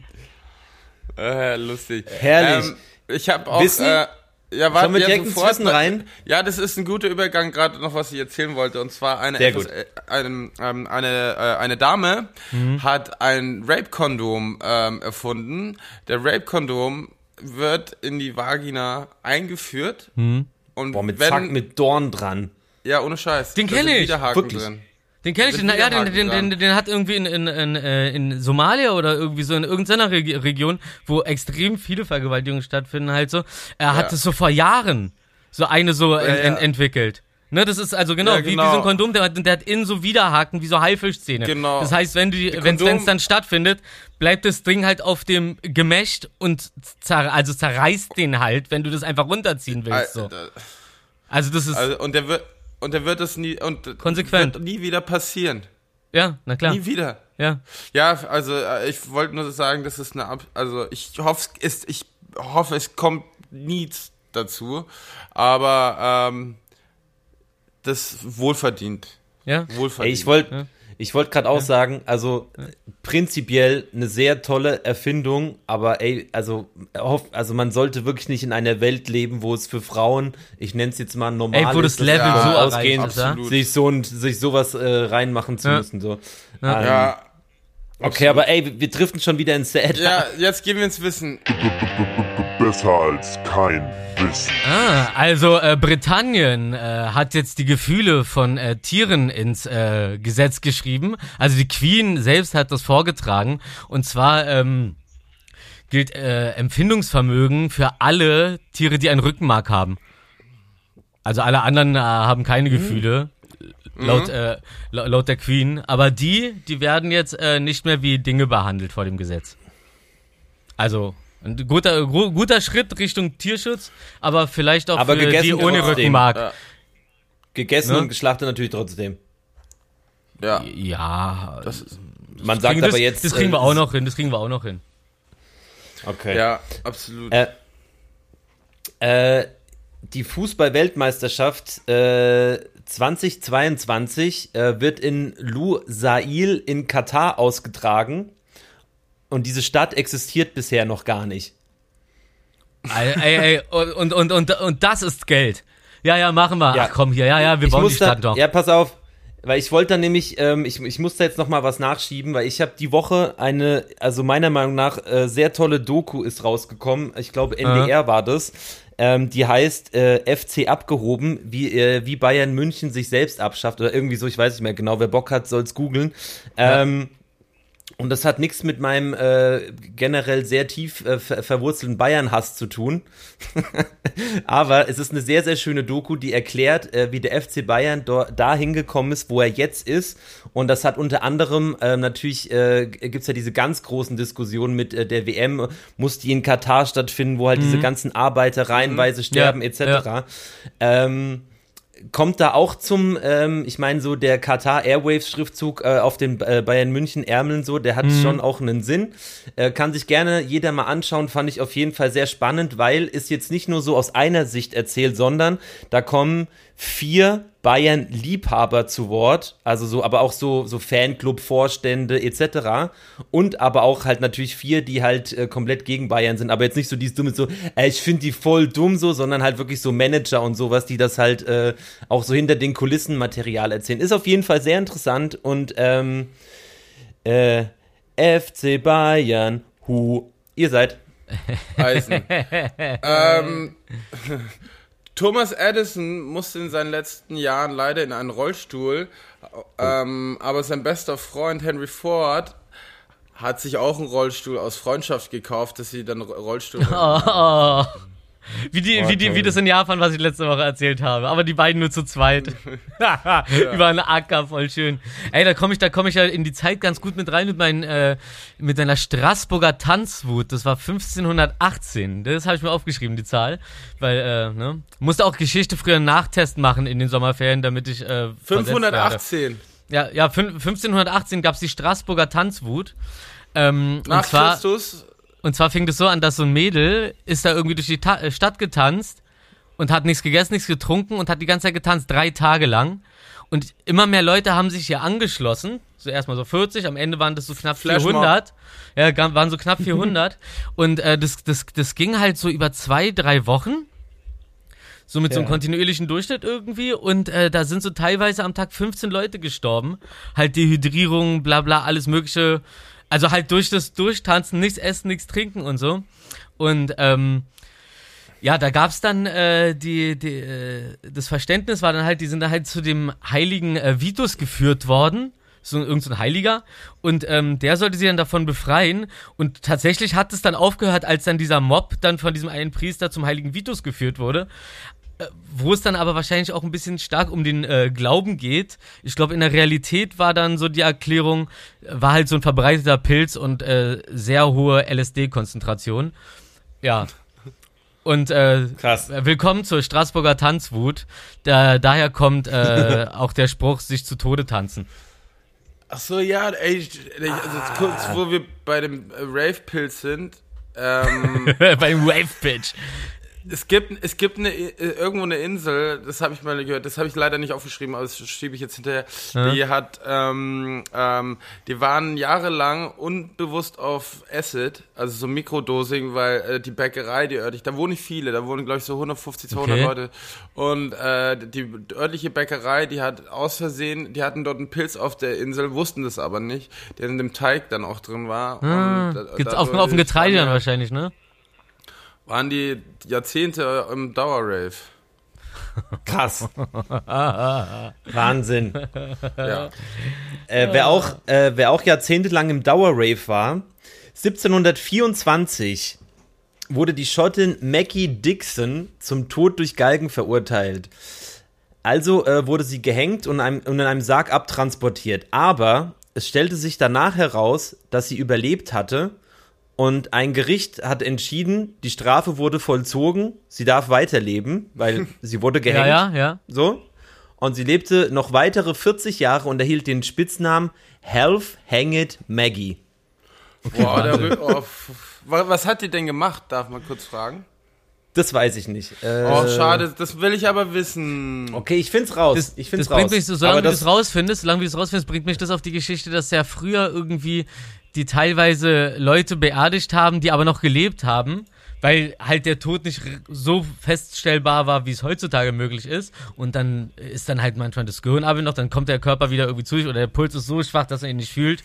Äh, lustig. Herrlich. Ähm, Ich habe auch. Wissen? Äh, ja, warte, Sollen wir ja, direkt ins sofort- Wissen rein? Ja, das ist ein guter Übergang, gerade noch, was ich erzählen wollte. Und zwar eine, Sehr etwas, gut. äh, ein, ähm, eine, äh, eine Dame Mhm. hat ein Rape-Kondom ähm, erfunden. Der Rape-Kondom wird in die Vagina eingeführt. Und Boah, mit wenn, Zack, mit Dorn dran. Ja, ohne Scheiß. Den Da kenn sind ich. Wirklich? drin. Den kenne ich, den, ja, den, den, den, den hat irgendwie in, in, in, äh, in Somalia oder irgendwie so in irgendeiner Reg Region, wo extrem viele Vergewaltigungen stattfinden, halt so. Er hat es so vor Jahren so eine so entwickelt. Ne, das ist also genau, Ja, Wie, wie genau. so ein Kondom, der, hat- der hat innen so Widerhaken, wie so Haifischzähne. Genau. Das heißt, wenn es dann stattfindet, bleibt das Ding halt auf dem Gemächt und zer, also zerreißt den halt, wenn du das einfach runterziehen willst. So. Also das ist, Also, und der wird, und der wird es nie, und Konsequent. wird nie wieder passieren. ja, na klar, Nie wieder. ja. Ja, also äh, ich wollte nur sagen, das ist eine, Ab also ich hoffe, es ich hoffe, es kommt nie dazu, aber ähm, das wohlverdient, Ja, Ey, wohlverdient. ich wollte ich wollte gerade auch sagen, also prinzipiell eine sehr tolle Erfindung, aber ey, also also man sollte wirklich nicht in einer Welt leben, wo es für Frauen, ich nenne es jetzt mal normal Ey, wo das Level so ausgehen, sich so ein, sich sowas äh, reinmachen zu Ja. müssen so. Ja. Ähm, ja, Okay, aber ey, wir- wir driften schon wieder ins Sad. ja, jetzt gehen wir ins Wissen. Besser als kein Wissen. Ah, also äh, Britannien äh, hat jetzt die Gefühle von äh, Tieren ins äh, Gesetz geschrieben. Also die Queen selbst hat das vorgetragen. Und zwar ähm, gilt äh, Empfindungsvermögen für alle Tiere, die ein Rückenmark haben. Also alle anderen äh, haben keine Gefühle. Laut, äh, la- laut der Queen. Aber die, die werden jetzt äh, nicht mehr wie Dinge behandelt vor dem Gesetz. Also, ein guter, gu- guter Schritt Richtung Tierschutz, aber vielleicht auch Aber für gegessen die ohne. Rückenmark. Ja. Gegessen Ne? und geschlachtet natürlich trotzdem. Ja, Ja, das ist, Man sagt kriegen, aber das, jetzt. das kriegen äh, wir auch noch hin, das kriegen wir auch noch hin. Okay. ja, absolut. Äh, äh, die Fußball-Weltmeisterschaft äh, 2022 äh, wird in Lusail in Katar ausgetragen. Und diese Stadt existiert bisher noch gar nicht. Ey, ey, ey, und, und, und, und das ist Geld. Ja, ja, machen wir. Ja. Ach komm hier, ja, ja, wir Ich bauen die muss da, Stadt doch. Ja, pass auf. Weil ich wollte dann nämlich, ähm, ich, ich muss da jetzt noch mal was nachschieben, weil ich habe die Woche eine, also meiner Meinung nach, äh, sehr tolle Doku ist rausgekommen. Ich glaube, NDR war das. Ähm, die heißt äh, FC abgehoben, wie, äh, wie Bayern München sich selbst abschafft oder irgendwie so, ich weiß nicht mehr genau, wer Bock hat, soll's googeln. Ähm, und das hat nichts mit meinem äh, generell sehr tief äh, ver verwurzelten Bayern-Hass zu tun. Aber es ist eine sehr, sehr schöne Doku, die erklärt, äh, wie der FC Bayern dort dahin gekommen ist, wo er jetzt ist. Und das hat unter anderem äh, natürlich, äh, gibt's ja diese ganz großen Diskussionen mit äh, der WM, muss die in Katar stattfinden, wo halt diese ganzen Arbeiter reihenweise sterben, Ja, etc. ja. Ähm, kommt da auch zum, ähm, ich meine, so der Qatar Airwaves Schriftzug äh, auf den äh, Bayern München Ärmeln so, der hat schon auch einen Sinn. Äh, kann sich gerne jeder mal anschauen, fand ich auf jeden Fall sehr spannend, weil ist jetzt nicht nur so aus einer Sicht erzählt, sondern da kommen vier Bayern-Liebhaber zu Wort, also so, aber auch so, so Fanclub-Vorstände etc. Und aber auch halt natürlich vier, die halt äh, komplett gegen Bayern sind, aber jetzt nicht so dieses dumme so, äh, ich finde die voll dumm so, sondern halt wirklich so Manager und sowas, die das halt äh, auch so hinter den Kulissen Material erzählen. Ist auf jeden Fall sehr interessant und ähm, äh, FC Bayern, hu, ihr seid. Eisen. ähm, Thomas Edison musste in seinen letzten Jahren leider in einen Rollstuhl, ähm, aber sein bester Freund Henry Ford hat sich auch einen Rollstuhl aus Freundschaft gekauft, dass sie dann Rollstuhl. Oh. Wie, die, Oh, wie, die, wie das in Japan, was ich letzte Woche erzählt habe. Aber die beiden nur zu zweit. Über einen Acker, voll schön. Ey, da komme ich, da komme ich ja in die Zeit ganz gut mit rein mit meinen, äh, mit deiner Straßburger Tanzwut. Das war 1518. Das habe ich mir aufgeschrieben, die Zahl. Weil, äh, ne? Musste auch Geschichte früher einen Nachtest machen in den Sommerferien, damit ich, äh, versetzt werde. 518 Ja, ja, fün- 1518 gab's die Straßburger Tanzwut. Ähm, nach und zwar, Christus. Und zwar fing das so an, dass so ein Mädel ist da irgendwie durch die Ta äh, Stadt getanzt und hat nichts gegessen, nichts getrunken und hat die ganze Zeit getanzt, drei Tage lang. Und immer mehr Leute haben sich hier angeschlossen. So erstmal so 40, am Ende waren das so knapp Flashmob. 400. Ja, waren so knapp 400. und äh, das, das, das ging halt so über zwei, drei Wochen. So mit so einem Ja. kontinuierlichen Durchschnitt irgendwie. Und äh, da sind so teilweise am Tag 15 Leute gestorben. Halt Dehydrierung, bla bla, alles mögliche. Also halt durch das Durchtanzen, nichts essen, nichts trinken und so. Und ähm, ja, da gab's dann äh, die, die äh, das Verständnis war dann halt, die sind da halt zu dem heiligen äh, Vitus geführt worden, so irgendein so ein Heiliger, und ähm, der sollte sie dann davon befreien. Und tatsächlich hat es dann aufgehört, als dann dieser Mob dann von diesem einen Priester zum heiligen Vitus geführt wurde. Wo es dann aber wahrscheinlich auch ein bisschen stark um den äh, Glauben geht. Ich glaube, in der Realität war dann so die Erklärung, war halt so ein verbreiteter Pilz und äh, sehr hohe LSD-Konzentration. Ja. Und äh, Krass. willkommen zur Straßburger Tanzwut. Da, daher kommt äh, auch der Spruch, sich zu Tode tanzen. Ach so, ja, ey, ich- also kurz, wo wir bei dem äh, Rave-Pilz sind. Ähm, Beim Wave Pitch. Es gibt, es gibt eine, äh, irgendwo eine Insel, das habe ich mal gehört, das habe ich leider nicht aufgeschrieben, aber das schiebe ich jetzt hinterher. Die hat, ähm, ähm, die waren jahrelang unbewusst auf Acid, also so Mikrodosing, weil äh, die Bäckerei, die örtlich, da wohnen nicht viele, da wohnen glaube ich so 150, 200 Okay. Leute. Und äh, die örtliche Bäckerei, die hat aus Versehen, die hatten dort einen Pilz auf der Insel, wussten das aber nicht, der in dem Teig dann auch drin war. Ah, und, äh, gibt's auf, auf dem Getreide dann wahrscheinlich, ne? Waren die Jahrzehnte im Dauerrave. Krass. Wahnsinn. Ja. Äh, wer, auch, äh, wer auch jahrzehntelang im Dauerrave war, 1724 wurde die Schottin Maggie Dixon zum Tod durch Galgen verurteilt. Also äh, wurde sie gehängt und, einem, und in einem Sarg abtransportiert. Aber es stellte sich danach heraus, dass sie überlebt hatte und ein Gericht hat entschieden, die Strafe wurde vollzogen, sie darf weiterleben, weil sie wurde gehängt. Ja, ja, ja. So. Und sie lebte noch weitere 40 Jahre und erhielt den Spitznamen Health Hanged Maggie. Boah, der oh, was hat die denn gemacht, darf man kurz fragen? Das weiß ich nicht. Äh, Oh, schade, das will ich aber wissen. Okay, ich find's raus. Das, ich find's das bringt raus. mich so, solange Aber du das rausfindest, solange du das rausfindest, bringt mich das auf die Geschichte, dass ja früher irgendwie die teilweise Leute beerdigt haben, die aber noch gelebt haben, weil halt der Tod nicht so feststellbar war, wie es heutzutage möglich ist. Und dann ist dann halt manchmal das Gehirn ab noch, dann kommt der Körper wieder irgendwie zu sich oder der Puls ist so schwach, dass er ihn nicht fühlt.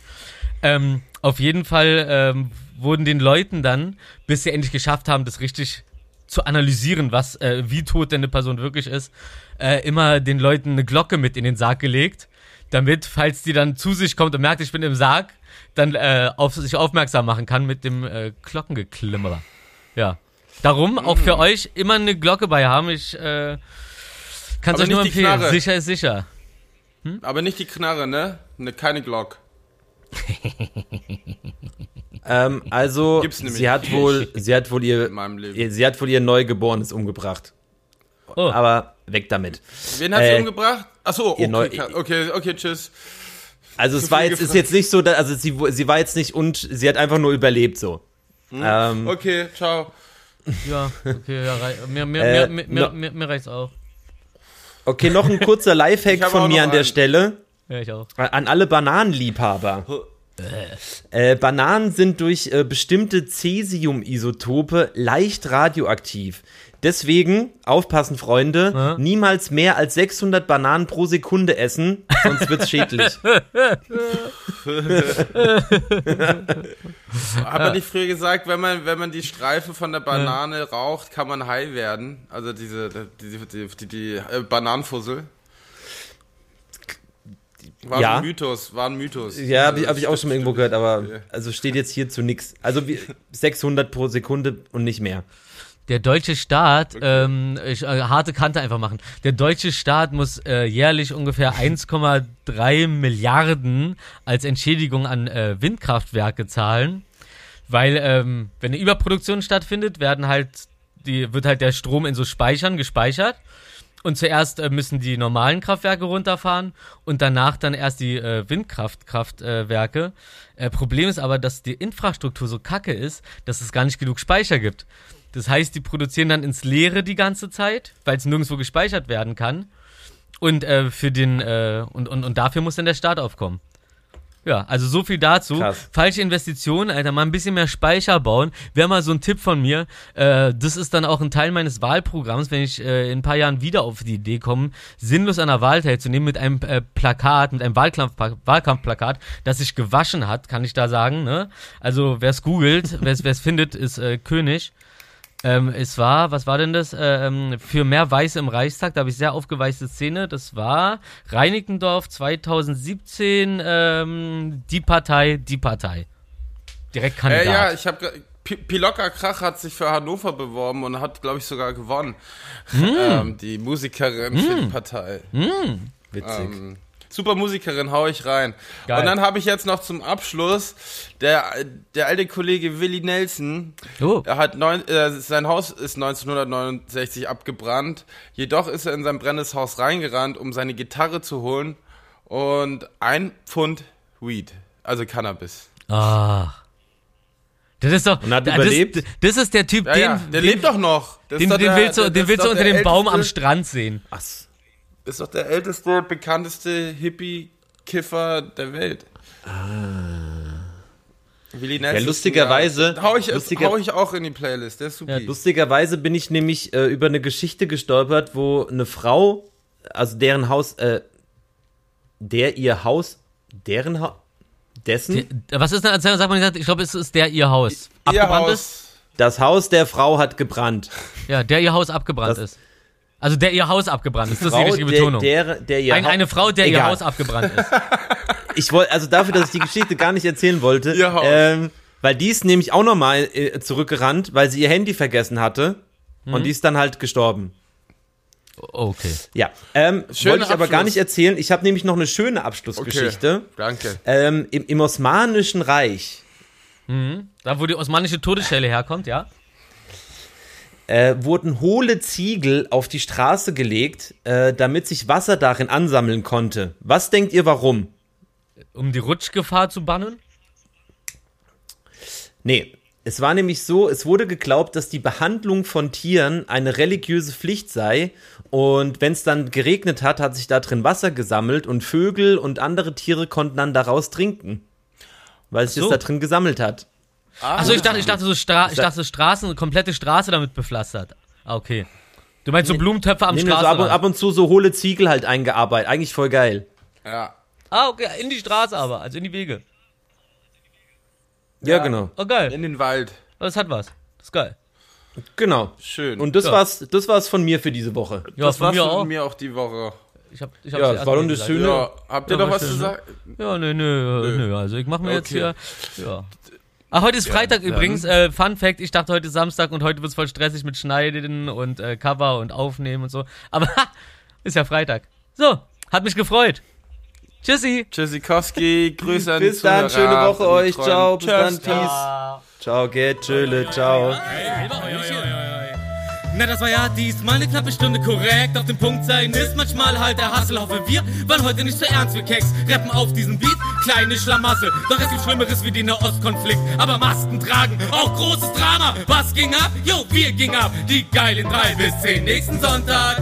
Ähm, auf jeden Fall ähm, wurden den Leuten dann, bis sie endlich geschafft haben, das richtig zu analysieren, was äh, wie tot denn eine Person wirklich ist, äh, immer den Leuten eine Glocke mit in den Sarg gelegt, damit, falls die dann zu sich kommt und merkt, ich bin im Sarg, dann äh, auf sich aufmerksam machen kann mit dem äh, Glockengeklimmerer. Ja. Darum auch für euch immer eine Glocke bei haben. Ich äh, kann es euch nur empfehlen. Knarre. Sicher ist sicher. Aber nicht die Knarre, ne? ne keine Glock. Ähm, also, sie hat wohl, sie hat wohl ihr, ihr, sie hat wohl ihr Neugeborenes umgebracht. Oh. Aber weg damit. Wen hat Äh, sie umgebracht? Achso, okay, ihr Neu- ka- okay, okay, tschüss. Also Zu es war jetzt, ist jetzt nicht so, dass, also sie, sie war jetzt nicht und sie hat einfach nur überlebt so. Hm. Ähm, Okay, ciao. Ja, okay, ja, rei mir, mir, Äh, mir, mir, no- mir, mir reicht's auch. okay, noch ein kurzer Lifehack von mir an der einen. Stelle. Ja, ich auch. An alle Bananenliebhaber. Äh, Bananen sind durch äh, bestimmte Cäsium-Isotope leicht radioaktiv. Deswegen, aufpassen, Freunde, Ja. niemals mehr als 600 Bananen pro Sekunde essen, sonst wird's schädlich. Hab er nicht früher gesagt, wenn man, wenn man die Streife von der Banane raucht, kann man high werden? Also diese, die, die, die, die äh, Bananenfussel. War Ja. ein Mythos, war ein Mythos. Ja, habe ich, Also, hab ich auch schon mal irgendwo gehört, aber also steht jetzt hierzu nix. Also wie, 600 pro Sekunde und nicht mehr. Der deutsche Staat, ähm, ich, äh, harte Kante einfach machen. Der deutsche Staat muss äh, jährlich ungefähr 1,3 Milliarden als Entschädigung an äh, Windkraftwerke zahlen, weil ähm, wenn eine Überproduktion stattfindet, werden halt die wird halt der Strom in so Speichern gespeichert und zuerst äh, müssen die normalen Kraftwerke runterfahren und danach dann erst die äh, Windkraftkraftwerke. Äh, Problem ist aber, dass die Infrastruktur so kacke ist, dass es gar nicht genug Speicher gibt. Das heißt, die produzieren dann ins Leere die ganze Zeit, weil es nirgendwo gespeichert werden kann. und äh, für den äh, und, und, und dafür muss dann der Staat aufkommen. Ja, also so viel dazu. Krass. Falsche Investitionen, Alter, mal ein bisschen mehr Speicher bauen. Wäre mal so ein Tipp von mir. Äh, das ist dann auch ein Teil meines Wahlprogramms, wenn ich äh, in ein paar Jahren wieder auf die Idee komme, sinnlos an der Wahl teilzunehmen mit einem äh, Plakat, mit einem Wahlkampf Wahlkampfplakat, das sich gewaschen hat, kann ich da sagen. Ne? Also wer es googelt, wer es findet, ist äh, König. Ähm, es war, was war denn das? Ähm, für mehr Weiße im Reichstag, da habe ich sehr aufgeweichte Szene. Das war Reinickendorf 2017, ähm, die Partei, die Partei. Direkt Kandidat. Äh, ja, ich habe Pilocker Krach hat sich für Hannover beworben und hat, glaube ich, sogar gewonnen. Ähm, die Musikerin für die Partei. Witzig. Ähm, super Musikerin, hau ich rein. Geil. Und dann habe ich jetzt noch zum Abschluss der, der alte Kollege Willi Nelson. Oh. Er hat neun, äh, sein Haus ist 1969 abgebrannt. Jedoch ist er in sein brennendes Haus reingerannt, um seine Gitarre zu holen und ein Pfund Weed, also Cannabis. Ach. Das ist doch. Und hat das, überlebt? Das ist der Typ, Ja, den, ja, der den, lebt doch noch. Das den, den der- willst du, den willst du unter dem Baum am Strand sehen. Ach, Ist doch der älteste, bekannteste Hippie-Kiffer der Welt. Willi Nelson. Ja, lustigerweise- Ja, hau, ich, lustiger- hau ich auch in die Playlist, der ist super. Ja, Lustigerweise bin ich nämlich äh, über eine Geschichte gestolpert, wo eine Frau, also deren Haus, äh, der ihr Haus, deren Haus, dessen, Was ist denn, sag mal, ich glaube, es ist der ihr Haus. Ihr Abgebrannt ist? Haus. das Haus der Frau hat gebrannt. Ja, der ihr Haus abgebrannt Das- ist. Also der ihr Haus abgebrannt ist, das ist die Frau, richtige der, Betonung. der, der ihr Ein, Hau- eine Frau, der ihr Egal. Haus abgebrannt ist. Ich wollte, also dafür, dass ich die Geschichte gar nicht erzählen wollte, Ihr Haus. ähm, weil die ist nämlich auch nochmal äh, zurückgerannt, weil sie ihr Handy vergessen hatte Mhm. und die ist dann halt gestorben. Okay. Ja, ähm, Schöner wollte ich aber gar nicht erzählen. Ich habe nämlich noch eine schöne Okay. Abschlussgeschichte. Danke. Ähm, im, Im Osmanischen Reich Da, wo die osmanische Todesstelle herkommt, ja? Äh, wurden hohle Ziegel auf die Straße gelegt, äh, damit sich Wasser darin ansammeln konnte. Was denkt ihr, warum? Um die Rutschgefahr zu bannen? Nee, es war nämlich so, es wurde geglaubt, dass die Behandlung von Tieren eine religiöse Pflicht sei. Und wenn es dann geregnet hat, hat sich da drin Wasser gesammelt und Vögel und andere Tiere konnten dann daraus trinken. Weil sich so. das da drin gesammelt hat. Achso, ich dachte, ich dachte so Stra ich dachte Straßen, komplette Straße damit bepflastert. Ah, okay. Du meinst so Blumentöpfe am Nee, nee, so ab, und, Straßenrand? ab und zu so hohle Ziegel halt eingearbeitet. Eigentlich voll geil. Ja. ah, okay, in die Straße aber, also in die Wege. Ja, genau. Oh, geil. In den Wald. Das hat was. Das ist geil. Genau. Schön. Und das Ja. war's, das war's von mir für diese Woche. Ja, das von war's mir von auch. mir auch die Woche. Ich hab, ich Ja, hab's das war doch eine schöne- Ja, habt ihr Ja, noch was schön, zu sagen? Ja, nö, nö, nö, also ich mache mir jetzt Okay. hier, ja. Ach, heute ist Freitag übrigens, äh, Fun Fact, ich dachte heute ist Samstag und heute wird's voll stressig mit Schneiden und äh, Cover und Aufnehmen und so. Aber ha, ist ja Freitag. So, hat mich gefreut. Tschüssi. Tschüssikowski, Grüße an Bis dann, schöne Woche euch. Ciao, bis dann, Tschüss. peace. Ciao, geht, chille, ciao. Na, das war ja diesmal eine knappe Stunde korrekt. Auf dem Punkt sein ist manchmal halt der Hassel. Hoffe, wir waren heute nicht so ernst wie Keks. Rappen auf diesen Beat, kleine Schlamassel. Doch es gibt Schlimmeres wie den Nahostkonflikt. Aber Masken tragen, auch großes Drama. Was ging ab? Jo, wir ging ab. Die geilen drei bis zehn nächsten Sonntag.